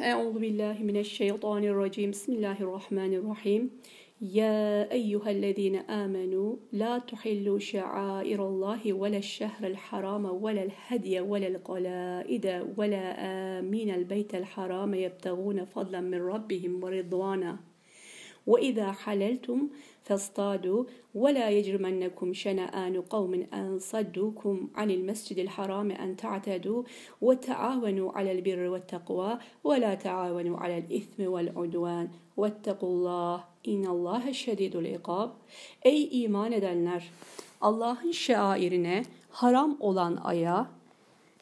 أعوذ بالله من الشيطان الرجيم. بسم الله الرحمن الرحيم. يا أيها الذين آمنوا لا تحلوا شعائر الله ولا الشهر الحرام ولا الهدي ولا القلائد ولا آمين البيت الحرام يبتغون فضلا من ربهم ورضوانا. وإذا حللتم فاصطادوا ولا يجرمنكم شنآن قوم أن صدوكم عن المسجد الحرام أن تعتدوا وتعاونوا على البر والتقوى ولا تعاونوا على الإثم والعدوان واتقوا الله إن الله شديد العقاب Ey iman edenler! Allah'ın şairine haram olan aya,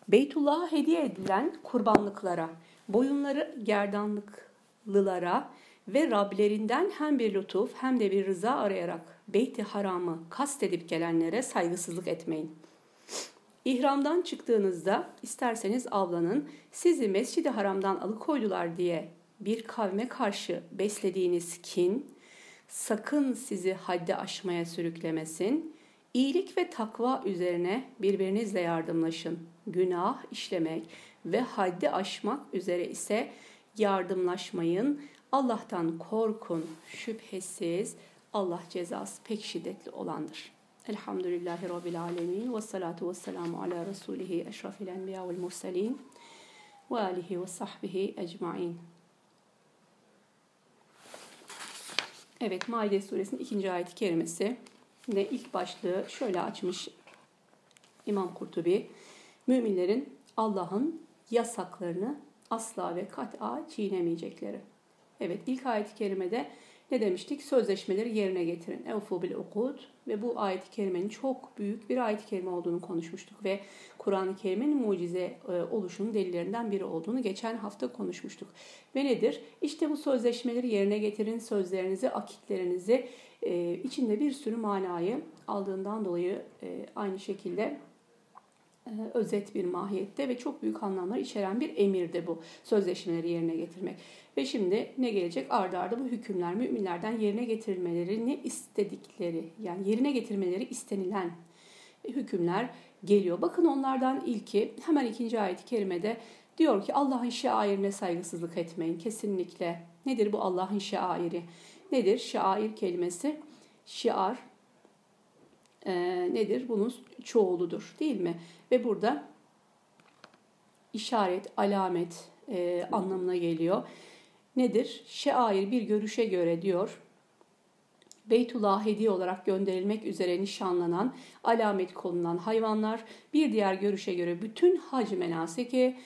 Beytullah'a hediye edilen kurbanlıklara, boyunları gerdanlıklılara ve Rablerinden hem bir lütuf hem de bir rıza arayarak Beyt-i Haram'ı kastedip gelenlere saygısızlık etmeyin. İhramdan çıktığınızda isterseniz avlanın, sizi Mescid-i Haram'dan alıkoydular diye bir kavme karşı beslediğiniz kin, sakın sizi haddi aşmaya sürüklemesin. İyilik ve takva üzerine birbirinizle yardımlaşın. Günah işlemek ve haddi aşmak üzere ise yardımlaşmayın. Allah'tan korkun. Şüphesiz Allah cezası pek şiddetli olandır. Elhamdülillahi Rabbil Alemin ve salatu ve selamu ala Resulihi eşrafil enbiya vel murselin ve alihi ve sahbihi ecmain. Evet, Maide suresinin ikinci ayet-i kerimesi ve ilk başlığı şöyle açmış İmam Kurtubi. Müminlerin Allah'ın yasaklarını asla ve kat'a çiğnemeyecekleri. Evet, ilk ayet-i kerimede ne demiştik? Sözleşmeleri yerine getirin. Evfu bil ukud ve bu ayet-i kerimenin çok büyük bir ayet-i kerime olduğunu konuşmuştuk ve Kur'an-ı Kerim'in mucize e, oluşunun delillerinden biri olduğunu geçen hafta konuşmuştuk. Ve nedir? İşte bu sözleşmeleri yerine getirin, sözlerinizi, akitlerinizi e, içinde bir sürü manayı aldığından dolayı e, aynı şekilde özet bir mahiyette ve çok büyük anlamlar içeren bir emirde bu sözleşmeleri yerine getirmek. Ve şimdi ne gelecek? Arda arda bu hükümler müminlerden yerine getirilmelerini istedikleri yani yerine getirmeleri istenilen hükümler geliyor. Bakın onlardan ilki hemen ikinci ayet-i kerimede diyor ki Allah'ın şairine saygısızlık etmeyin. Kesinlikle. Nedir bu Allah'ın şairi? Nedir? Şair kelimesi şiar e, nedir? Bunun çoğuludur değil mi? Ve burada işaret, alamet e, anlamına geliyor. Nedir? Şair bir görüşe göre diyor. Beytullah hediye olarak gönderilmek üzere nişanlanan, alamet konulan hayvanlar bir diğer görüşe göre bütün hac menaseki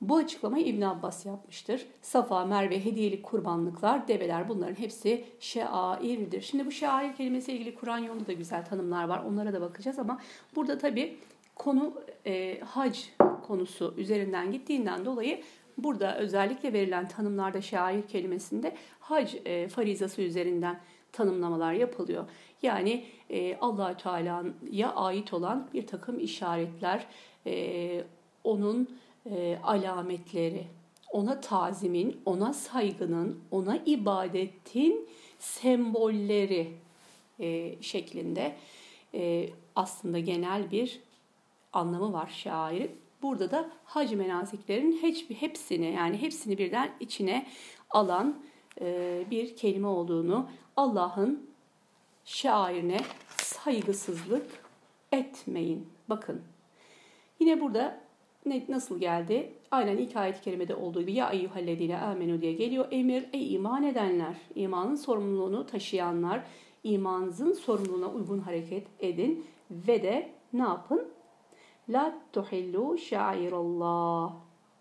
bu açıklamayı İbn Abbas yapmıştır. Safa, Merve, hediyelik kurbanlıklar, develer bunların hepsi şairdir. Şimdi bu şair kelimesiyle ilgili Kur'an yolunda da güzel tanımlar var. Onlara da bakacağız ama burada tabii konu e, hac konusu üzerinden gittiğinden dolayı burada özellikle verilen tanımlarda şair kelimesinde hac e, farizası üzerinden tanımlamalar yapılıyor. Yani e, allah Teala'ya ait olan bir takım işaretler, e, onun e, alametleri, ona tazimin, ona saygının, ona ibadetin sembolleri e, şeklinde e, aslında genel bir anlamı var şairin. Burada da hac menasiklerin hepsini yani hepsini birden içine alan e, bir kelime olduğunu Allah'ın şairine saygısızlık etmeyin. Bakın yine burada ne, nasıl geldi? Aynen ilk ayet-i kerimede olduğu gibi ya eyyühellezine amenu diye geliyor. Emir ey iman edenler, imanın sorumluluğunu taşıyanlar, imanınızın sorumluluğuna uygun hareket edin ve de ne yapın? La tuhillu şairallah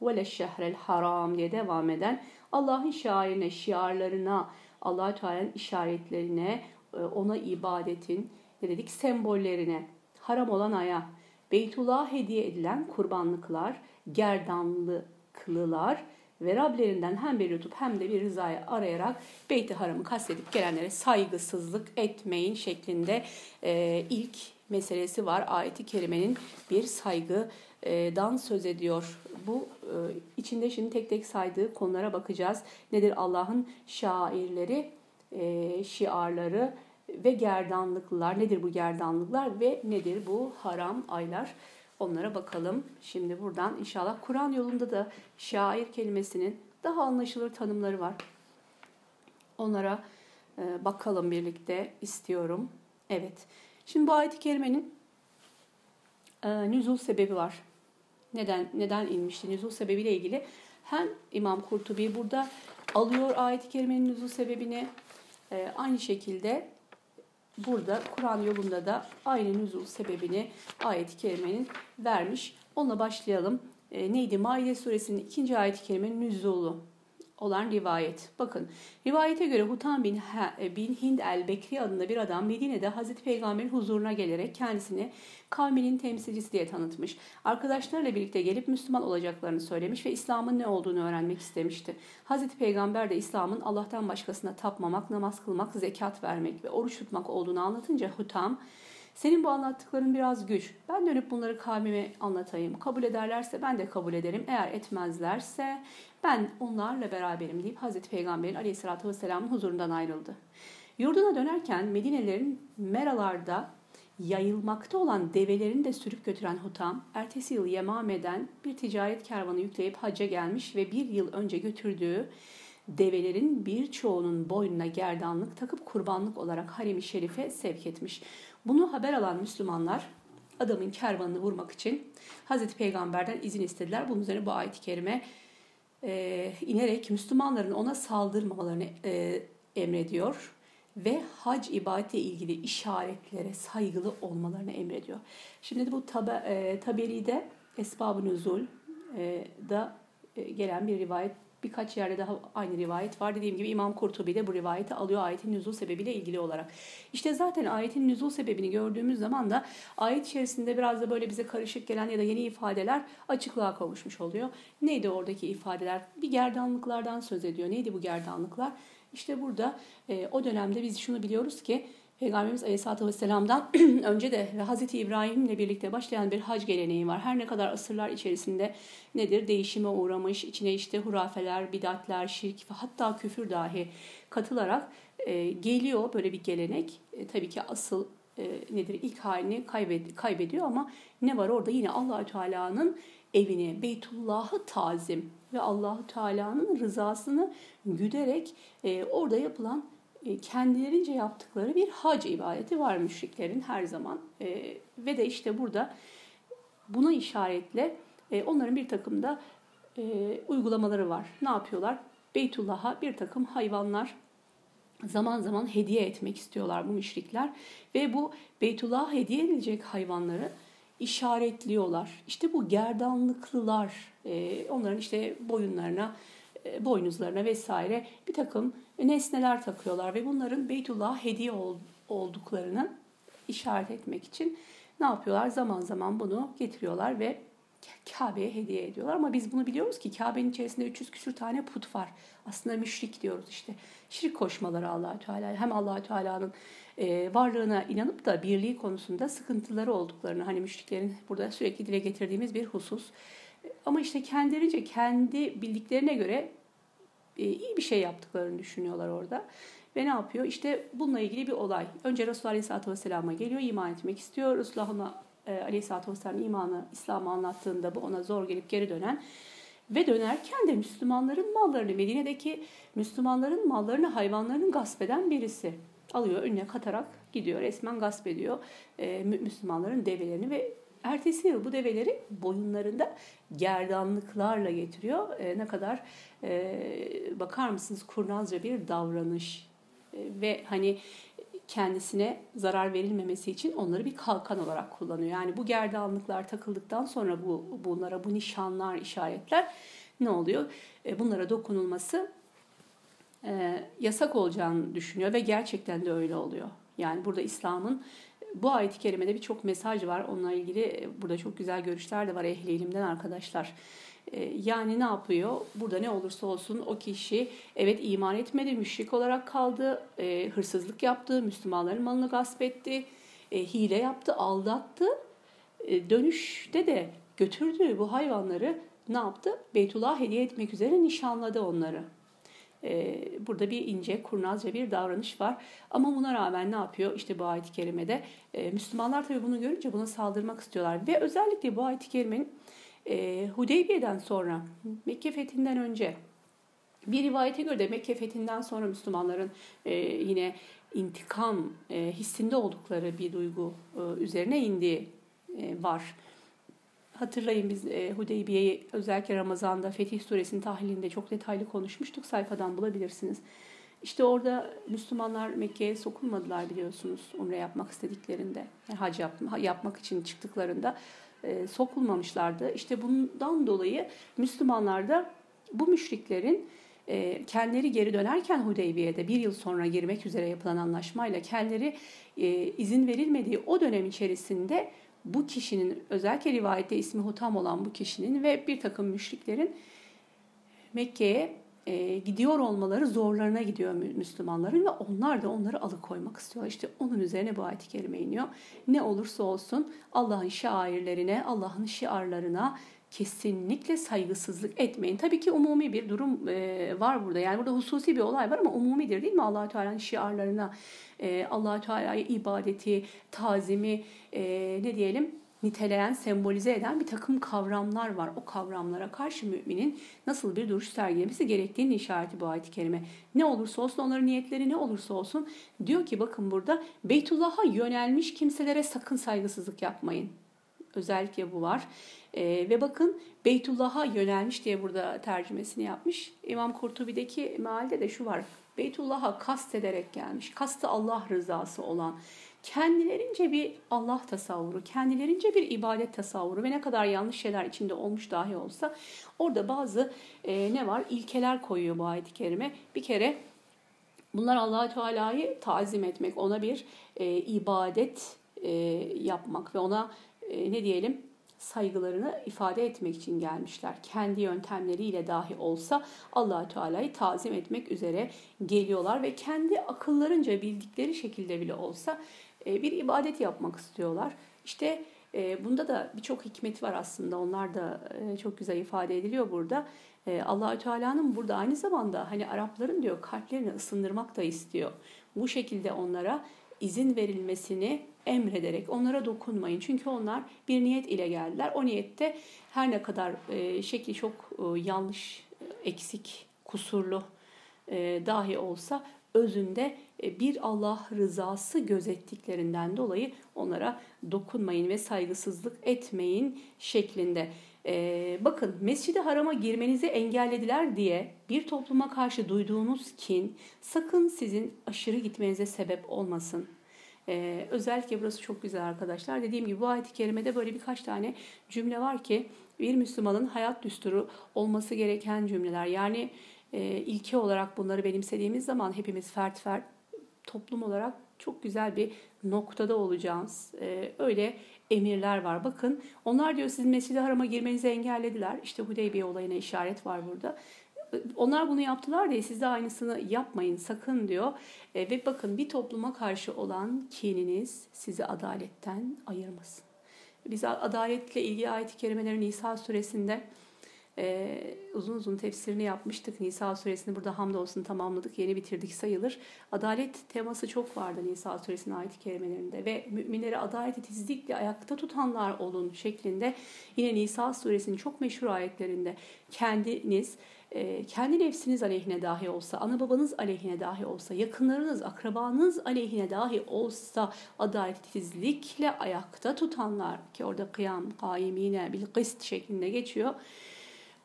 ve şehrel haram diye devam eden Allah'ın şairine, şiarlarına, allah Teala'nın işaretlerine, e, ona ibadetin, ne dedik sembollerine, haram olan aya, Beytullah hediye edilen kurbanlıklar, gerdanlı kılılar ve Rablerinden hem bir lütuf hem de bir rızayı arayarak Beyt-i Haram'ı kastedip gelenlere saygısızlık etmeyin şeklinde e, ilk meselesi var. Ayeti kerimenin bir saygıdan söz ediyor. Bu e, içinde şimdi tek tek saydığı konulara bakacağız. Nedir Allah'ın şairleri, e, şiarları, ve gerdanlıklar. Nedir bu gerdanlıklar ve nedir bu haram aylar? Onlara bakalım. Şimdi buradan inşallah Kur'an yolunda da şair kelimesinin daha anlaşılır tanımları var. Onlara e, bakalım birlikte istiyorum. Evet. Şimdi bu ayet-i kerimenin e, nüzul sebebi var. Neden neden inmişti? Nüzul sebebiyle ilgili hem İmam Kurtubi burada alıyor ayet-i kerimenin nüzul sebebini e, aynı şekilde burada Kur'an yolunda da aynı nüzul sebebini ayet-i kerimenin vermiş. Onunla başlayalım. E, neydi? Maide suresinin ikinci ayet-i kerimenin nüzulu olan rivayet. Bakın rivayete göre Hutan bin, e, bin Hind el-Bekri adında bir adam Medine'de Hazreti Peygamber'in huzuruna gelerek kendisini kavminin temsilcisi diye tanıtmış. Arkadaşlarıyla birlikte gelip Müslüman olacaklarını söylemiş ve İslam'ın ne olduğunu öğrenmek istemişti. Hazreti Peygamber de İslam'ın Allah'tan başkasına tapmamak, namaz kılmak, zekat vermek ve oruç tutmak olduğunu anlatınca Hutam senin bu anlattıkların biraz güç. Ben dönüp bunları kavmime anlatayım. Kabul ederlerse ben de kabul ederim. Eğer etmezlerse ben onlarla beraberim deyip Hazreti Peygamber'in aleyhissalatü vesselamın huzurundan ayrıldı. Yurduna dönerken Medinelerin meralarda yayılmakta olan develerini de sürüp götüren Hutam, ertesi yıl Yemame'den bir ticaret kervanı yükleyip hacca gelmiş ve bir yıl önce götürdüğü develerin birçoğunun boynuna gerdanlık takıp kurbanlık olarak harem-i şerife sevk etmiş. Bunu haber alan Müslümanlar adamın kervanını vurmak için Hazreti Peygamber'den izin istediler. Bunun üzerine bu ayet-i kerime e, inerek Müslümanların ona saldırmamalarını e, emrediyor ve hac ibadetiyle ilgili işaretlere saygılı olmalarını emrediyor. Şimdi de bu tabi, e, Taberi'de Esbab-ı Nüzul e, da e, gelen bir rivayet birkaç yerde daha aynı rivayet var. Dediğim gibi İmam Kurtubi de bu rivayeti alıyor ayetin nüzul sebebiyle ilgili olarak. İşte zaten ayetin nüzul sebebini gördüğümüz zaman da ayet içerisinde biraz da böyle bize karışık gelen ya da yeni ifadeler açıklığa kavuşmuş oluyor. Neydi oradaki ifadeler? Bir gerdanlıklardan söz ediyor. Neydi bu gerdanlıklar? İşte burada e, o dönemde biz şunu biliyoruz ki Peygamberimiz Aleyhisselatü Vesselam'dan önce de ve Hazreti İbrahim'le birlikte başlayan bir hac geleneği var. Her ne kadar asırlar içerisinde nedir? Değişime uğramış, içine işte hurafeler, bidatler, şirk ve hatta küfür dahi katılarak e, geliyor böyle bir gelenek. E, tabii ki asıl e, nedir? ilk halini kaybed kaybediyor ama ne var orada? Yine Allahü Teala'nın evini, Beytullah'ı tazim ve Allahü Teala'nın rızasını güderek e, orada yapılan kendilerince yaptıkları bir hac ibadeti var müşriklerin her zaman. E, ve de işte burada buna işaretle e, onların bir takım da e, uygulamaları var. Ne yapıyorlar? Beytullah'a bir takım hayvanlar zaman zaman hediye etmek istiyorlar bu müşrikler. Ve bu Beytullah'a hediye edilecek hayvanları işaretliyorlar. İşte bu gerdanlıklılar e, onların işte boyunlarına e, boynuzlarına vesaire bir takım nesneler takıyorlar ve bunların Beytullah hediye olduklarını işaret etmek için ne yapıyorlar? Zaman zaman bunu getiriyorlar ve Kabe'ye hediye ediyorlar. Ama biz bunu biliyoruz ki Kabe'nin içerisinde 300 küsür tane put var. Aslında müşrik diyoruz işte. Şirk koşmaları Allahü Teala. Hem Allahü Teala'nın e, varlığına inanıp da birliği konusunda sıkıntıları olduklarını hani müşriklerin burada sürekli dile getirdiğimiz bir husus. Ama işte kendilerince kendi bildiklerine göre e, iyi bir şey yaptıklarını düşünüyorlar orada. Ve ne yapıyor? İşte bununla ilgili bir olay. Önce Resulullah Aleyhisselatü Vesselam'a geliyor, iman etmek istiyor. Resulullah ona e, Aleyhisselatü Vesselam imanı, İslam'ı anlattığında bu ona zor gelip geri dönen ve dönerken de Müslümanların mallarını, Medine'deki Müslümanların mallarını, hayvanlarını gasp eden birisi alıyor, önüne katarak gidiyor, resmen gasp ediyor e, Müslümanların develerini ve ertesi yıl bu develeri boyunlarında gerdanlıklarla getiriyor. E, ne kadar e, bakar mısınız kurnazca bir davranış e, ve hani kendisine zarar verilmemesi için onları bir kalkan olarak kullanıyor. Yani bu gerdanlıklar takıldıktan sonra bu bunlara bu nişanlar, işaretler ne oluyor? E, bunlara dokunulması e, yasak olacağını düşünüyor ve gerçekten de öyle oluyor. Yani burada İslam'ın bu ayet-i kerimede birçok mesaj var. Onunla ilgili e, burada çok güzel görüşler de var ehli ilimden arkadaşlar. E, yani ne yapıyor? Burada ne olursa olsun o kişi evet iman etmedi, müşrik olarak kaldı, e, hırsızlık yaptı, Müslümanların malını gasp etti, hile yaptı, aldattı. Dönüşte de götürdüğü bu hayvanları ne yaptı? Beytullah hediye etmek üzere nişanladı onları. Ee, burada bir ince, kurnazca bir davranış var. Ama buna rağmen ne yapıyor? İşte bu ayet-i kerimede e, Müslümanlar tabii bunu görünce buna saldırmak istiyorlar. Ve özellikle bu ayet-i kerimenin e, Hudeybiye'den sonra Mekke fethinden önce Bir rivayete göre de Mekke fethinden sonra Müslümanların e, yine intikam hissinde oldukları bir duygu üzerine indiği var. Hatırlayın biz e, Hudeybiye'yi özellikle Ramazan'da Fetih Suresinin tahlilinde çok detaylı konuşmuştuk. Sayfadan bulabilirsiniz. İşte orada Müslümanlar Mekke'ye sokulmadılar biliyorsunuz umre yapmak istediklerinde. Yani hac yap, yapmak için çıktıklarında e, sokulmamışlardı. İşte bundan dolayı Müslümanlar da bu müşriklerin e, kendileri geri dönerken Hudeybiye'de bir yıl sonra girmek üzere yapılan anlaşmayla kendileri e, izin verilmediği o dönem içerisinde bu kişinin özellikle rivayette ismi Hutam olan bu kişinin ve bir takım müşriklerin Mekke'ye e, gidiyor olmaları zorlarına gidiyor Müslümanların ve onlar da onları alıkoymak istiyorlar. İşte onun üzerine bu ayet-i kerime iniyor. Ne olursa olsun Allah'ın şairlerine, Allah'ın şiarlarına kesinlikle saygısızlık etmeyin. Tabii ki umumi bir durum e, var burada. Yani burada hususi bir olay var ama umumidir değil mi? Allah Teala'nın şiarlarına, e, Allah Teala'ya ibadeti, tazimi, e, ne diyelim? niteleyen, sembolize eden bir takım kavramlar var. O kavramlara karşı müminin nasıl bir duruş sergilemesi gerektiğini işareti bu ayet-i kerime. Ne olursa olsun onların niyetleri ne olursa olsun diyor ki bakın burada Beytullah'a yönelmiş kimselere sakın saygısızlık yapmayın. Özellikle bu var. Ee, ve bakın Beytullah'a yönelmiş diye burada tercümesini yapmış. İmam Kurtubi'deki mealde de şu var. Beytullah'a kast ederek gelmiş. Kastı Allah rızası olan kendilerince bir Allah tasavvuru, kendilerince bir ibadet tasavvuru ve ne kadar yanlış şeyler içinde olmuş dahi olsa orada bazı e, ne var? ilkeler koyuyor bu ayet-i kerime. Bir kere bunlar allah Teala'yı tazim etmek, ona bir e, ibadet e, yapmak ve ona e, ne diyelim saygılarını ifade etmek için gelmişler. Kendi yöntemleriyle dahi olsa allah Teala'yı tazim etmek üzere geliyorlar ve kendi akıllarınca bildikleri şekilde bile olsa e, bir ibadet yapmak istiyorlar. İşte e, bunda da birçok hikmet var aslında. Onlar da e, çok güzel ifade ediliyor burada. Allahü Teala'nın burada aynı zamanda hani Arapların diyor kalplerini ısındırmak da istiyor. Bu şekilde onlara izin verilmesini emrederek onlara dokunmayın. Çünkü onlar bir niyet ile geldiler. O niyette her ne kadar şekli çok yanlış, eksik, kusurlu dahi olsa özünde e, bir Allah rızası gözettiklerinden dolayı onlara dokunmayın ve saygısızlık etmeyin şeklinde. Ee, bakın Mescid-i Haram'a girmenizi engellediler diye bir topluma karşı duyduğunuz kin sakın sizin aşırı gitmenize sebep olmasın. Ee, özellikle burası çok güzel arkadaşlar. Dediğim gibi bu ayet-i kerimede böyle birkaç tane cümle var ki bir Müslümanın hayat düsturu olması gereken cümleler. Yani e, ilke olarak bunları benimsediğimiz zaman hepimiz fert fert toplum olarak çok güzel bir noktada olacağız. E, öyle emirler var. Bakın onlar diyor sizin Mescid-i Haram'a girmenizi engellediler. İşte Hudeybiye olayına işaret var burada. Onlar bunu yaptılar diye siz de aynısını yapmayın sakın diyor. E, ve bakın bir topluma karşı olan kininiz sizi adaletten ayırmasın. Biz adaletle ilgili ayet-i kerimelerin Nisa suresinde e, uzun uzun tefsirini yapmıştık. Nisa suresini burada hamdolsun tamamladık. Yeni bitirdik sayılır. Adalet teması çok vardı Nisa suresinin ayet-i kerimelerinde ve müminleri adalet titizlikle ayakta tutanlar olun şeklinde yine Nisa suresinin çok meşhur ayetlerinde kendiniz kendi nefsiniz aleyhine dahi olsa, ana babanız aleyhine dahi olsa, yakınlarınız, akrabanız aleyhine dahi olsa adaletsizlikle ayakta tutanlar ki orada kıyam, kaimine, bil kıst şeklinde geçiyor.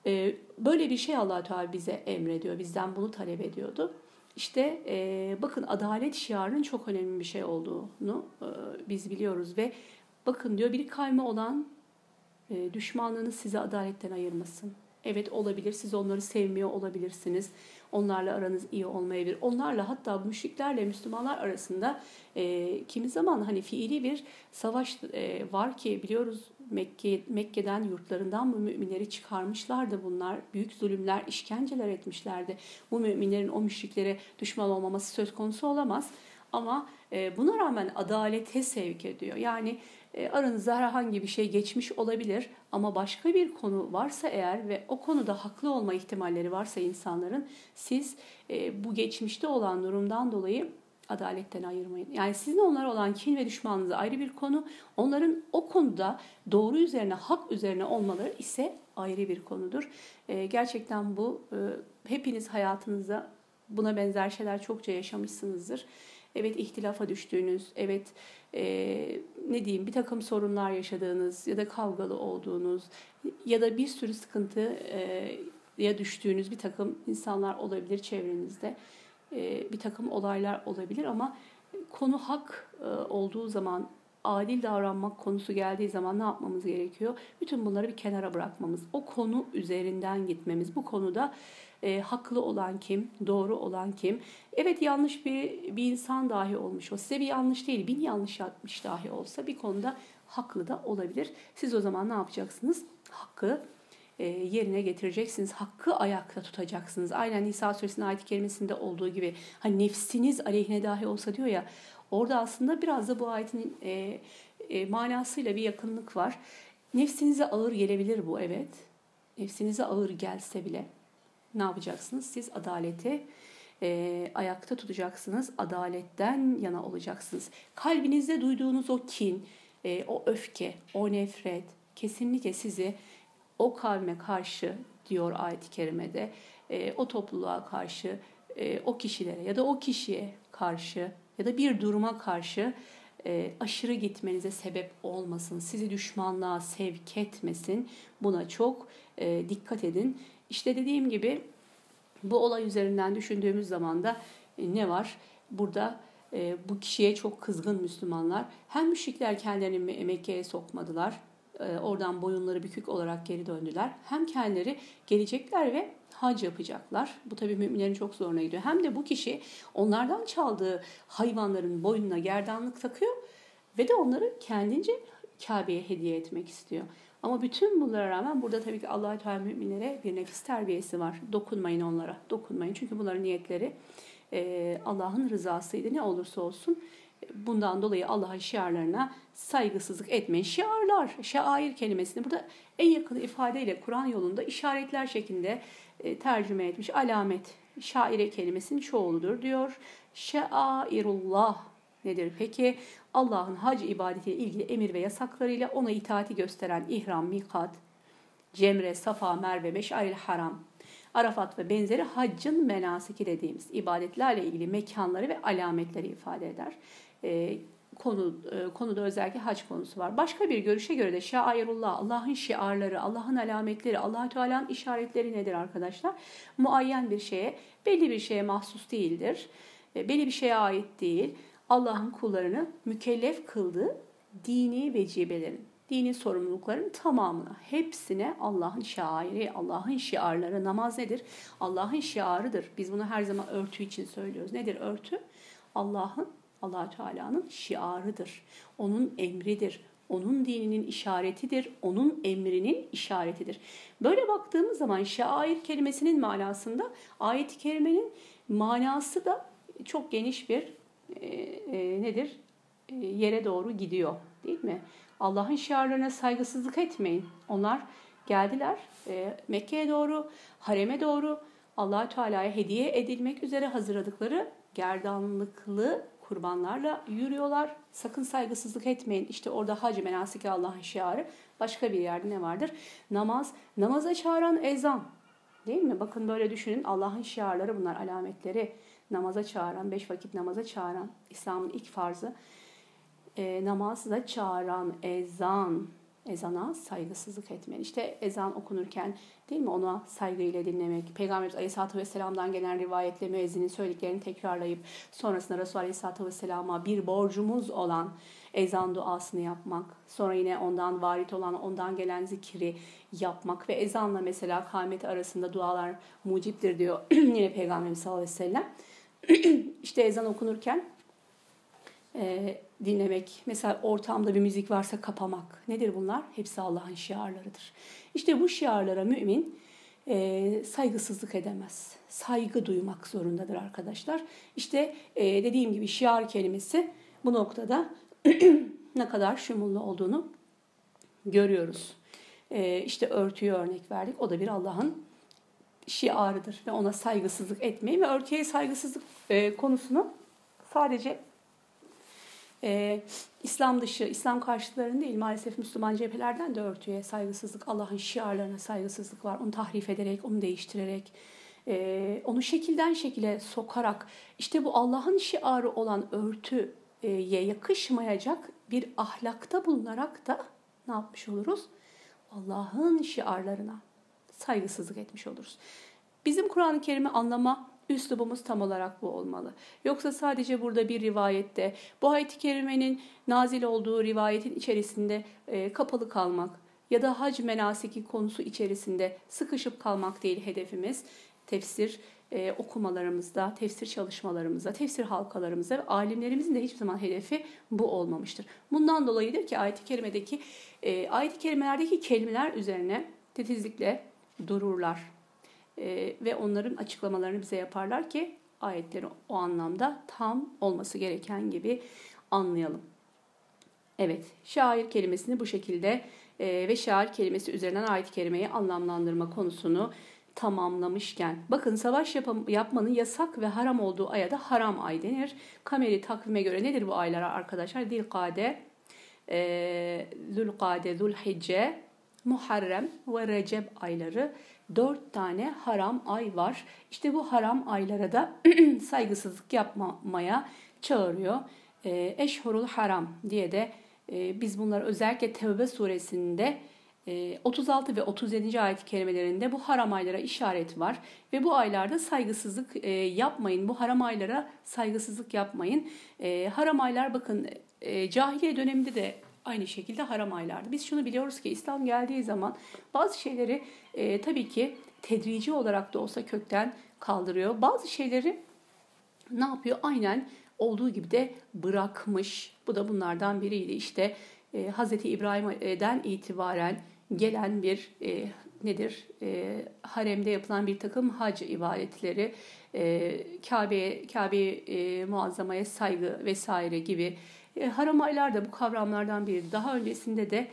E, böyle bir şey allah Teala bize emrediyor. Bizden bunu talep ediyordu. İşte e, bakın adalet şiarının çok önemli bir şey olduğunu e, biz biliyoruz ve bakın diyor bir kayma olan e, düşmanlığınız sizi adaletten ayırmasın. Evet olabilir siz onları sevmiyor olabilirsiniz. Onlarla aranız iyi olmayabilir. Onlarla hatta müşriklerle Müslümanlar arasında e, kimi zaman hani fiili bir savaş e, var ki biliyoruz Mekke, Mekke'den yurtlarından bu müminleri çıkarmışlardı bunlar. Büyük zulümler, işkenceler etmişlerdi. Bu müminlerin o müşriklere düşman olmaması söz konusu olamaz. Ama e, buna rağmen adalete sevk ediyor. Yani aranızda herhangi bir şey geçmiş olabilir ama başka bir konu varsa eğer ve o konuda haklı olma ihtimalleri varsa insanların siz e, bu geçmişte olan durumdan dolayı adaletten ayırmayın. Yani sizin onlara olan kin ve düşmanlığınız ayrı bir konu. Onların o konuda doğru üzerine, hak üzerine olmaları ise ayrı bir konudur. E, gerçekten bu e, hepiniz hayatınızda buna benzer şeyler çokça yaşamışsınızdır. Evet ihtilafa düştüğünüz, evet e, ne diyeyim bir takım sorunlar yaşadığınız ya da kavgalı olduğunuz ya da bir sürü sıkıntı e, düştüğünüz bir takım insanlar olabilir çevrenizde. E, bir takım olaylar olabilir ama konu hak e, olduğu zaman adil davranmak konusu geldiği zaman ne yapmamız gerekiyor? Bütün bunları bir kenara bırakmamız, o konu üzerinden gitmemiz. Bu konuda e, haklı olan kim, doğru olan kim? Evet yanlış bir, bir insan dahi olmuş o. Size bir yanlış değil, bin yanlış yapmış dahi olsa bir konuda haklı da olabilir. Siz o zaman ne yapacaksınız? Hakkı e, yerine getireceksiniz. Hakkı ayakta tutacaksınız. Aynen Nisa suresinin ayet kelimesinde olduğu gibi hani nefsiniz aleyhine dahi olsa diyor ya orada aslında biraz da bu ayetin e, e, manasıyla bir yakınlık var. Nefsinize ağır gelebilir bu evet. Nefsinize ağır gelse bile ne yapacaksınız? Siz adaleti e, ayakta tutacaksınız. Adaletten yana olacaksınız. Kalbinizde duyduğunuz o kin, e, o öfke, o nefret kesinlikle sizi o kavme karşı diyor ayet-i kerimede e, o topluluğa karşı e, o kişilere ya da o kişiye karşı ya da bir duruma karşı e, aşırı gitmenize sebep olmasın. Sizi düşmanlığa sevk etmesin. Buna çok e, dikkat edin. İşte dediğim gibi bu olay üzerinden düşündüğümüz zaman da e, ne var? Burada e, bu kişiye çok kızgın Müslümanlar. Hem müşrikler kendilerini Mekke'ye sokmadılar. E, oradan boyunları bükük olarak geri döndüler. Hem kendileri gelecekler ve hac yapacaklar. Bu tabii müminlerin çok zoruna gidiyor. Hem de bu kişi onlardan çaldığı hayvanların boynuna gerdanlık takıyor ve de onları kendince Kabe'ye hediye etmek istiyor. Ama bütün bunlara rağmen burada tabii ki allah Teala müminlere bir nefis terbiyesi var. Dokunmayın onlara, dokunmayın. Çünkü bunların niyetleri e, Allah'ın rızasıydı. Ne olursa olsun bundan dolayı Allah'ın şiarlarına saygısızlık etmeyin. Şiarlar, şair kelimesini burada en yakın ifadeyle Kur'an yolunda işaretler şeklinde e, tercüme etmiş. Alamet, şaire kelimesinin çoğuludur diyor. Şairullah nedir peki? Allah'ın hac ibadetiyle ilgili emir ve yasaklarıyla ona itaati gösteren ihram, mikat, cemre, safa, merve, meşaril haram, Arafat ve benzeri haccın menasiki dediğimiz ibadetlerle ilgili mekanları ve alametleri ifade eder. E, konu e, konuda özellikle hac konusu var. Başka bir görüşe göre de şairullah, Allah'ın şiarları, Allah'ın alametleri, Allah Teala'nın işaretleri nedir arkadaşlar? Muayyen bir şeye, belli bir şeye mahsus değildir. E, belli bir şeye ait değil. Allah'ın kullarını mükellef kıldığı dini vecibelerin, dini sorumlulukların tamamına, hepsine Allah'ın şairi, Allah'ın şiarları, namaz nedir? Allah'ın şiarıdır. Biz bunu her zaman örtü için söylüyoruz. Nedir örtü? Allah'ın, allah Teala'nın şiarıdır. Onun emridir. Onun dininin işaretidir. Onun emrinin işaretidir. Böyle baktığımız zaman şair kelimesinin manasında ayet-i kerimenin manası da çok geniş bir e, e, nedir? E, yere doğru gidiyor değil mi? Allah'ın şiarlarına saygısızlık etmeyin. Onlar geldiler e, Mekke'ye doğru, hareme doğru allah Teala'ya hediye edilmek üzere hazırladıkları gerdanlıklı kurbanlarla yürüyorlar. Sakın saygısızlık etmeyin. İşte orada hac menasiki Allah'ın şiarı. Başka bir yerde ne vardır? Namaz. Namaza çağıran ezan. Değil mi? Bakın böyle düşünün. Allah'ın şiarları bunlar, alametleri. Namaza çağıran, beş vakit namaza çağıran. İslam'ın ilk farzı e, namazda çağıran ezan, ezana saygısızlık etmeyin. İşte ezan okunurken değil mi ona saygıyla dinlemek. Peygamberimiz Aleyhisselatü Vesselam'dan gelen rivayetle müezzinin söylediklerini tekrarlayıp sonrasında Resulü Aleyhisselatü Vesselam'a bir borcumuz olan ezan duasını yapmak. Sonra yine ondan varit olan, ondan gelen zikri yapmak ve ezanla mesela kâhmet arasında dualar muciptir diyor yine Peygamberimiz sallallahu aleyhi ve sellem. işte ezan okunurken e, dinlemek, mesela ortamda bir müzik varsa kapamak. Nedir bunlar? Hepsi Allah'ın şiarlarıdır. İşte bu şiarlara mümin e, saygısızlık edemez. Saygı duymak zorundadır arkadaşlar. İşte e, dediğim gibi şiar kelimesi bu noktada ne kadar şumullu olduğunu görüyoruz. E, işte örtüyü örnek verdik. O da bir Allah'ın şiarıdır ve ona saygısızlık etmeyin ve örtüye saygısızlık e, konusunu sadece e, İslam dışı, İslam karşıtlarının değil maalesef Müslüman cephelerden de örtüye saygısızlık, Allah'ın şiarlarına saygısızlık var. Onu tahrif ederek, onu değiştirerek, e, onu şekilden şekile sokarak işte bu Allah'ın şiarı olan örtüye yakışmayacak bir ahlakta bulunarak da ne yapmış oluruz? Allah'ın şiarlarına saygısızlık etmiş oluruz. Bizim Kur'an-ı Kerim'i anlama üslubumuz tam olarak bu olmalı. Yoksa sadece burada bir rivayette bu ayet-i kerimenin nazil olduğu rivayetin içerisinde e, kapalı kalmak ya da hac menasiki konusu içerisinde sıkışıp kalmak değil hedefimiz. Tefsir e, okumalarımızda, tefsir çalışmalarımızda, tefsir halkalarımızda ve alimlerimizin de hiçbir zaman hedefi bu olmamıştır. Bundan dolayıdır ki ayet-i kerimedeki e, ayet-i kerimelerdeki kelimeler üzerine titizlikle dururlar e, ve onların açıklamalarını bize yaparlar ki ayetleri o anlamda tam olması gereken gibi anlayalım. Evet, şair kelimesini bu şekilde e, ve şair kelimesi üzerinden ayet-i kerimeyi anlamlandırma konusunu tamamlamışken bakın savaş yapam, yapmanın yasak ve haram olduğu aya da haram ay denir. Kameri takvime göre nedir bu aylar arkadaşlar? Dilkade, e, Zülkade, Zülhicce, Muharrem ve Recep ayları dört tane haram ay var. İşte bu haram aylara da saygısızlık yapmamaya çağırıyor. E, Eşhurul haram diye de e, biz bunları özellikle Tevbe suresinde 36 e, ve 37. ayet kelimelerinde bu haram aylara işaret var ve bu aylarda saygısızlık e, yapmayın. Bu haram aylara saygısızlık yapmayın. Haram aylar bakın cahiliye döneminde de aynı şekilde haram aylardı. Biz şunu biliyoruz ki İslam geldiği zaman bazı şeyleri e, tabii ki tedrici olarak da olsa kökten kaldırıyor. Bazı şeyleri ne yapıyor? Aynen olduğu gibi de bırakmış. Bu da bunlardan biriydi. İşte e, Hz. İbrahim'den itibaren gelen bir e, nedir? E, haremde yapılan bir takım hac ibadetleri, e, Kabe Kabe e, muazzamaya saygı vesaire gibi e, haram aylar da bu kavramlardan biri. Daha öncesinde de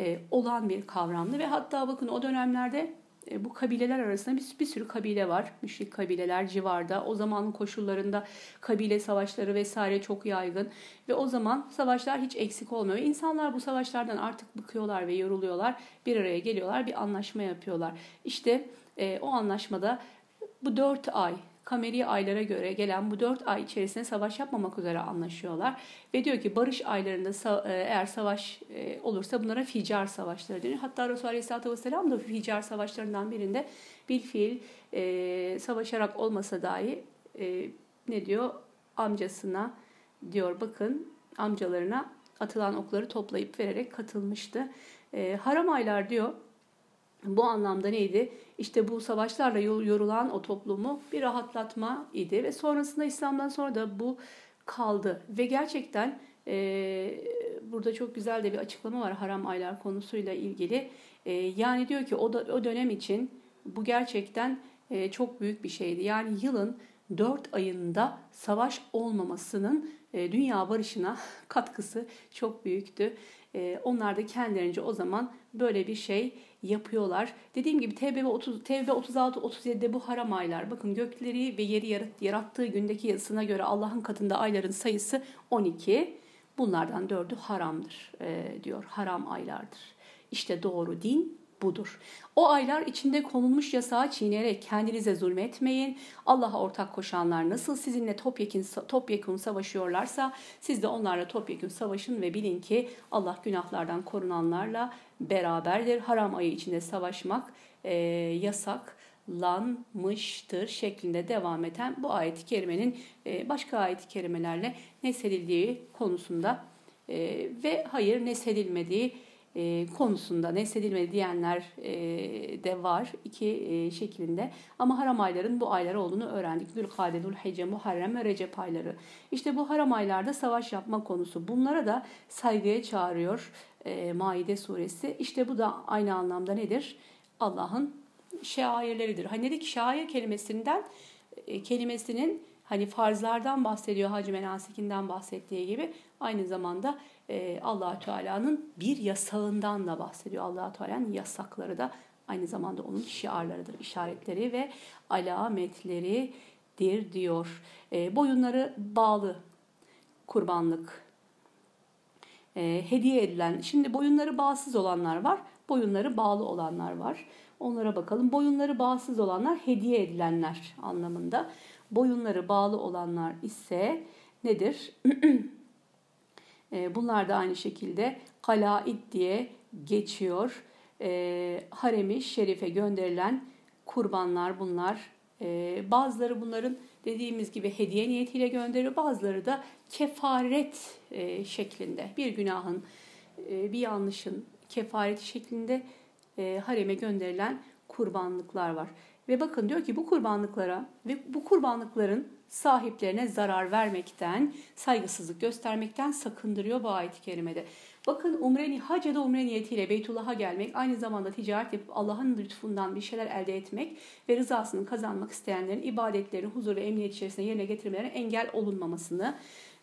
e, olan bir kavramdı ve hatta bakın o dönemlerde e, bu kabileler arasında bir, bir sürü kabile var. Müşrik kabileler civarda. O zamanın koşullarında kabile savaşları vesaire çok yaygın. Ve o zaman savaşlar hiç eksik olmuyor. Ve insanlar bu savaşlardan artık bıkıyorlar ve yoruluyorlar. Bir araya geliyorlar, bir anlaşma yapıyorlar. İşte e, o anlaşmada bu dört ay kameri aylara göre gelen bu dört ay içerisinde savaş yapmamak üzere anlaşıyorlar. Ve diyor ki barış aylarında e, eğer savaş e, olursa bunlara ficar savaşları denir. Hatta Resulullah Aleyhisselatü Vesselam da ficar savaşlarından birinde bir fiil e, savaşarak olmasa dahi ne diyor amcasına diyor bakın amcalarına atılan okları toplayıp vererek katılmıştı. haram aylar diyor bu anlamda neydi? İşte bu savaşlarla yorulan o toplumu bir rahatlatma idi ve sonrasında İslam'dan sonra da bu kaldı ve gerçekten e, burada çok güzel de bir açıklama var haram aylar konusuyla ilgili. E, yani diyor ki o, da, o dönem için bu gerçekten e, çok büyük bir şeydi. Yani yılın dört ayında savaş olmamasının e, dünya barışına katkısı çok büyüktü. E, onlar da kendilerince o zaman böyle bir şey yapıyorlar. Dediğim gibi Tevbe 30 Tevbe 36 37'de bu haram aylar. Bakın gökleri ve yeri yarattığı gündeki yazısına göre Allah'ın katında ayların sayısı 12. Bunlardan dördü haramdır e, diyor. Haram aylardır. İşte doğru din budur. O aylar içinde konulmuş yasağı çiğneyerek kendinize zulmetmeyin. Allah'a ortak koşanlar nasıl sizinle topyekun, topyekun savaşıyorlarsa siz de onlarla topyekun savaşın ve bilin ki Allah günahlardan korunanlarla beraberdir. Haram ayı içinde savaşmak e, yasak lanmıştır şeklinde devam eden bu ayet-i kerimenin e, başka ayet-i kerimelerle nesedildiği konusunda e, ve hayır nesedilmediği e, konusunda nesedilmedi diyenler e, de var iki e, şeklinde. Ama haram ayların bu aylar olduğunu öğrendik. Zülkade, Zülhicce, Muharrem ve Recep ayları. İşte bu haram aylarda savaş yapma konusu. Bunlara da saygıya çağırıyor e, Maide suresi. İşte bu da aynı anlamda nedir? Allah'ın şairleridir. Hani dedik şair kelimesinden e, kelimesinin hani farzlardan bahsediyor Hacı Menasikinden bahsettiği gibi aynı zamanda e, allah Teala'nın bir yasağından da bahsediyor. allah Teala'nın yasakları da aynı zamanda onun şiarlarıdır, işaretleri ve alametleridir diyor. E, boyunları bağlı kurbanlık e, hediye edilen. Şimdi boyunları bağsız olanlar var, boyunları bağlı olanlar var. Onlara bakalım. Boyunları bağsız olanlar hediye edilenler anlamında. Boyunları bağlı olanlar ise nedir? E, bunlar da aynı şekilde kalaid diye geçiyor. E, haremi şerife gönderilen kurbanlar bunlar. E, bazıları bunların dediğimiz gibi hediye niyetiyle gönderiyor. Bazıları da kefaret şeklinde bir günahın, bir yanlışın kefareti şeklinde hareme gönderilen kurbanlıklar var. Ve bakın diyor ki bu kurbanlıklara ve bu kurbanlıkların sahiplerine zarar vermekten, saygısızlık göstermekten sakındırıyor bu ayet-i kerimede. Bakın umre, hac ya da umre niyetiyle Beytullah'a gelmek, aynı zamanda ticaret yapıp Allah'ın lütfundan bir şeyler elde etmek ve rızasını kazanmak isteyenlerin ibadetlerini huzur ve emniyet içerisinde yerine getirmelerine engel olunmamasını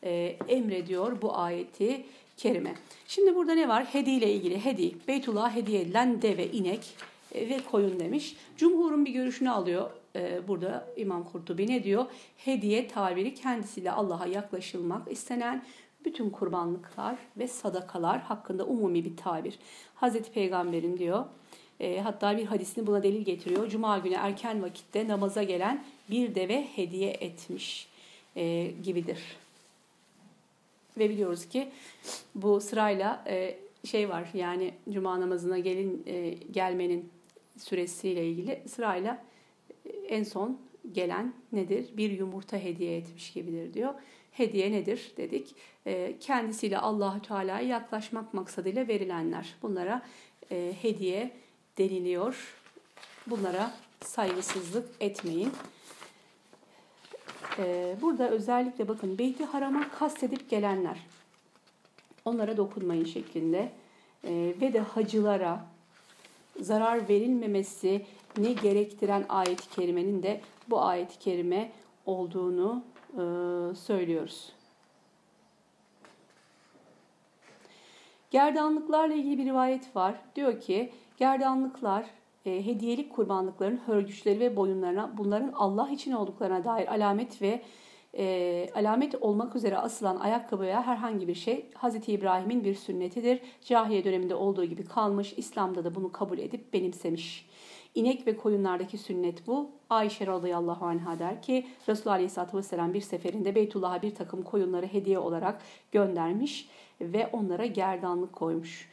e, emrediyor bu ayeti kerime. Şimdi burada ne var? Hediye ile ilgili hedi, Beytullah'a hediye edilen deve, inek e, ve koyun demiş. Cumhurun bir görüşünü alıyor e, burada İmam Kurtubi ne diyor? Hediye tabiri kendisiyle Allah'a yaklaşılmak istenen bütün kurbanlıklar ve sadakalar hakkında umumi bir tabir. Hazreti Peygamber'in diyor e, hatta bir hadisini buna delil getiriyor. Cuma günü erken vakitte namaza gelen bir deve hediye etmiş e, gibidir. Ve biliyoruz ki bu sırayla şey var yani cuma namazına gelin gelmenin süresiyle ilgili sırayla en son gelen nedir? Bir yumurta hediye etmiş gibidir diyor. Hediye nedir dedik. E, kendisiyle Allahü Teala'ya yaklaşmak maksadıyla verilenler. Bunlara e, hediye deniliyor. Bunlara saygısızlık etmeyin. E, burada özellikle bakın Beyti Haram'a kastedip gelenler. Onlara dokunmayın şeklinde. E, ve de hacılara zarar verilmemesi ne gerektiren ayet-i kerimenin de bu ayet-i kerime olduğunu e, söylüyoruz. Gerdanlıklarla ilgili bir rivayet var. Diyor ki gerdanlıklar e, hediyelik kurbanlıkların hörgüçleri ve boyunlarına bunların Allah için olduklarına dair alamet ve e, alamet olmak üzere asılan ayakkabıya herhangi bir şey Hz. İbrahim'in bir sünnetidir. Cahiliye döneminde olduğu gibi kalmış. İslam'da da bunu kabul edip benimsemiş. İnek ve koyunlardaki sünnet bu. Ayşe radıyallahu anha der ki Resulullah aleyhisselatü vesselam bir seferinde Beytullah'a bir takım koyunları hediye olarak göndermiş ve onlara gerdanlık koymuş.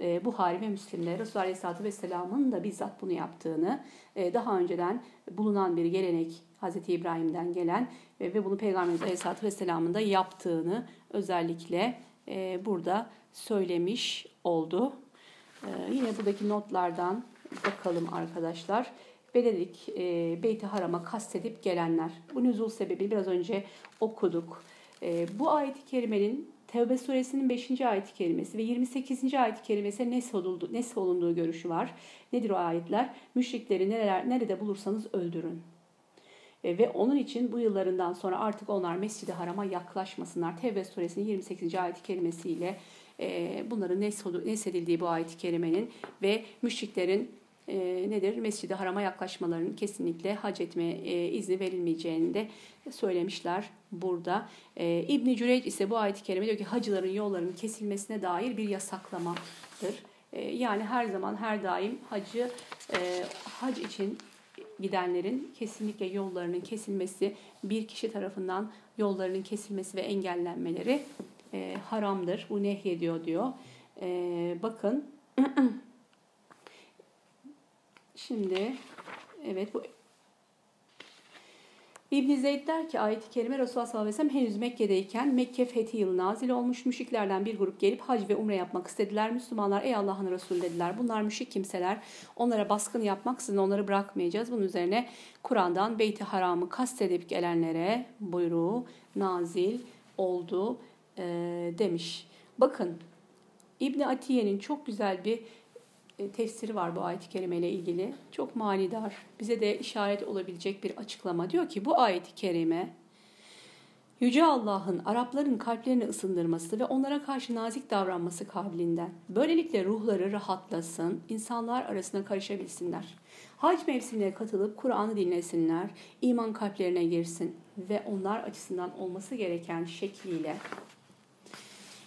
E, Buhari ve Müslim'de Resulullah Aleyhisselatü Vesselam'ın da bizzat bunu yaptığını, e, daha önceden bulunan bir gelenek Hazreti İbrahim'den gelen e, ve bunu Peygamberimiz Aleyhisselatü Vesselam'ın da yaptığını özellikle e, burada söylemiş oldu. E, yine buradaki notlardan bakalım arkadaşlar. Beledik e, Beyt-i Haram'a kastedip gelenler. Bu nüzul sebebi biraz önce okuduk. E, bu ayet-i kerimenin Tevbe suresinin 5. ayet-i kerimesi ve 28. ayet-i kerimesi nesolunduğu, nesolunduğu görüşü var. Nedir o ayetler? Müşrikleri nereler, nerede bulursanız öldürün. E, ve onun için bu yıllarından sonra artık onlar Mescid-i Haram'a yaklaşmasınlar. Tevbe suresinin 28. ayet-i kerimesiyle e, bunların nesedildiği bu ayet-i kerimenin ve müşriklerin e, nedir? Mescid-i Haram'a yaklaşmalarının kesinlikle hac etme e, izni verilmeyeceğini de söylemişler burada. E, İbn-i Cüreyc ise bu ayet-i kerime diyor ki hacıların yollarının kesilmesine dair bir yasaklamadır. E, yani her zaman her daim hacı e, hac için gidenlerin kesinlikle yollarının kesilmesi, bir kişi tarafından yollarının kesilmesi ve engellenmeleri e, haramdır. Bu nehyediyor diyor. E, bakın Şimdi evet bu İbn Zeyd der ki ayet-i kerime Resulullah sallallahu aleyhi ve sellem henüz Mekke'deyken Mekke fethi yılı nazil olmuş. Müşriklerden bir grup gelip hac ve umre yapmak istediler. Müslümanlar ey Allah'ın Resulü dediler. Bunlar müşrik kimseler. Onlara baskın yapmaksızın onları bırakmayacağız. Bunun üzerine Kur'an'dan Beyt-i Haram'ı kastedip gelenlere buyruğu nazil oldu e, demiş. Bakın İbn Atiye'nin çok güzel bir e, tefsiri var bu ayet-i kerime ile ilgili. Çok manidar, bize de işaret olabilecek bir açıklama. Diyor ki bu ayet-i kerime Yüce Allah'ın Arapların kalplerini ısındırması ve onlara karşı nazik davranması kabilinden. Böylelikle ruhları rahatlasın, insanlar arasına karışabilsinler. Hac mevsimine katılıp Kur'an'ı dinlesinler, iman kalplerine girsin ve onlar açısından olması gereken şekliyle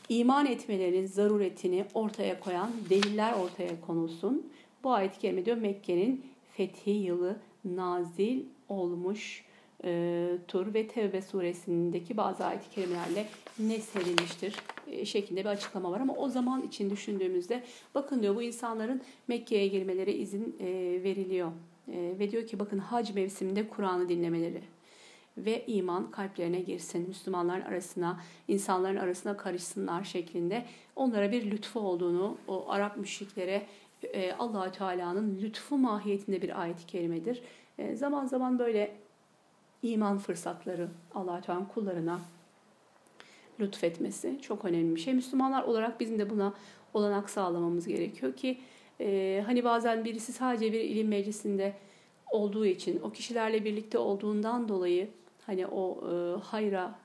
iman etmelerinin zaruretini ortaya koyan deliller ortaya konulsun. Bu ayet-i kerime diyor Mekke'nin fethi yılı nazil olmuş e, tur ve Tevbe suresindeki bazı ayet-i kerimelerle nesledilmiştir e, şeklinde bir açıklama var. Ama o zaman için düşündüğümüzde bakın diyor bu insanların Mekke'ye girmeleri izin e, veriliyor. E, ve diyor ki bakın hac mevsiminde Kur'an'ı dinlemeleri ve iman kalplerine girsin. Müslümanların arasına, insanların arasına karışsınlar şeklinde onlara bir lütfu olduğunu o Arap müşriklere e, allah Teala'nın lütfu mahiyetinde bir ayet-i kerimedir. E, zaman zaman böyle iman fırsatları allah Teala kullarına lütfetmesi çok önemli bir şey. Müslümanlar olarak bizim de buna olanak sağlamamız gerekiyor ki e, hani bazen birisi sadece bir ilim meclisinde olduğu için o kişilerle birlikte olduğundan dolayı hani o e, hayra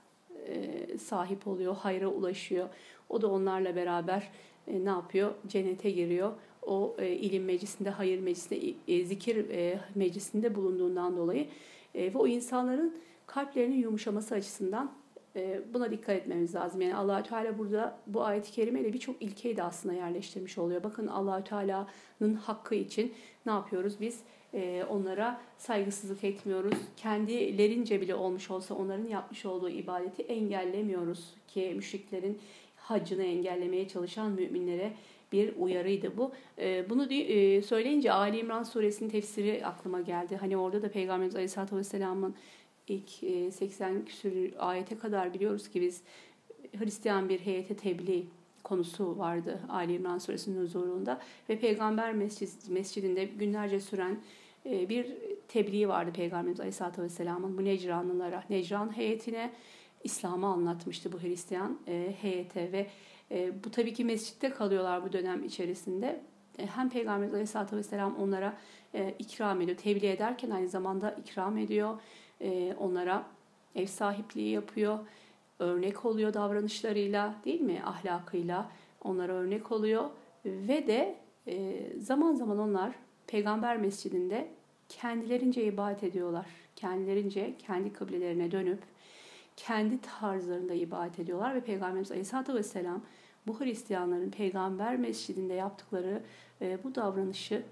e, sahip oluyor, hayra ulaşıyor. O da onlarla beraber e, ne yapıyor? Cennete giriyor. O e, ilim meclisinde, hayır meclisinde, e, zikir e, meclisinde bulunduğundan dolayı e, ve o insanların kalplerinin yumuşaması açısından e, buna dikkat etmemiz lazım. Yani allah Teala burada bu ayet-i kerimeyle birçok ilkeyi de aslında yerleştirmiş oluyor. Bakın allah Teala'nın hakkı için ne yapıyoruz biz? E, onlara saygısızlık etmiyoruz. Kendilerince bile olmuş olsa onların yapmış olduğu ibadeti engellemiyoruz ki müşriklerin haccını engellemeye çalışan müminlere bir uyarıydı bu. E, bunu söyleyince Ali İmran suresinin tefsiri aklıma geldi. Hani orada da Peygamberimiz Aleyhisselatü Vesselam'ın ilk 80 küsur ayete kadar biliyoruz ki biz Hristiyan bir heyete tebliğ konusu vardı Ali İmran suresinin huzurunda ve Peygamber mescidinde günlerce süren e, bir tebliği vardı Peygamberimiz Aleyhisselatü Vesselam'ın bu Necranlılara, Necran heyetine İslam'ı anlatmıştı bu Hristiyan e, heyete ve e, bu tabii ki mescitte kalıyorlar bu dönem içerisinde. Hem Peygamberimiz Aleyhisselatü Vesselam onlara ikram ediyor, tebliğ ederken aynı zamanda ikram ediyor. Onlara ev sahipliği yapıyor, örnek oluyor davranışlarıyla değil mi, ahlakıyla onlara örnek oluyor ve de zaman zaman onlar Peygamber mescidinde kendilerince ibadet ediyorlar. Kendilerince kendi kıblelerine dönüp kendi tarzlarında ibadet ediyorlar ve Peygamberimiz Aleyhisselatü Vesselam bu Hristiyanların peygamber mescidinde yaptıkları e, bu davranışı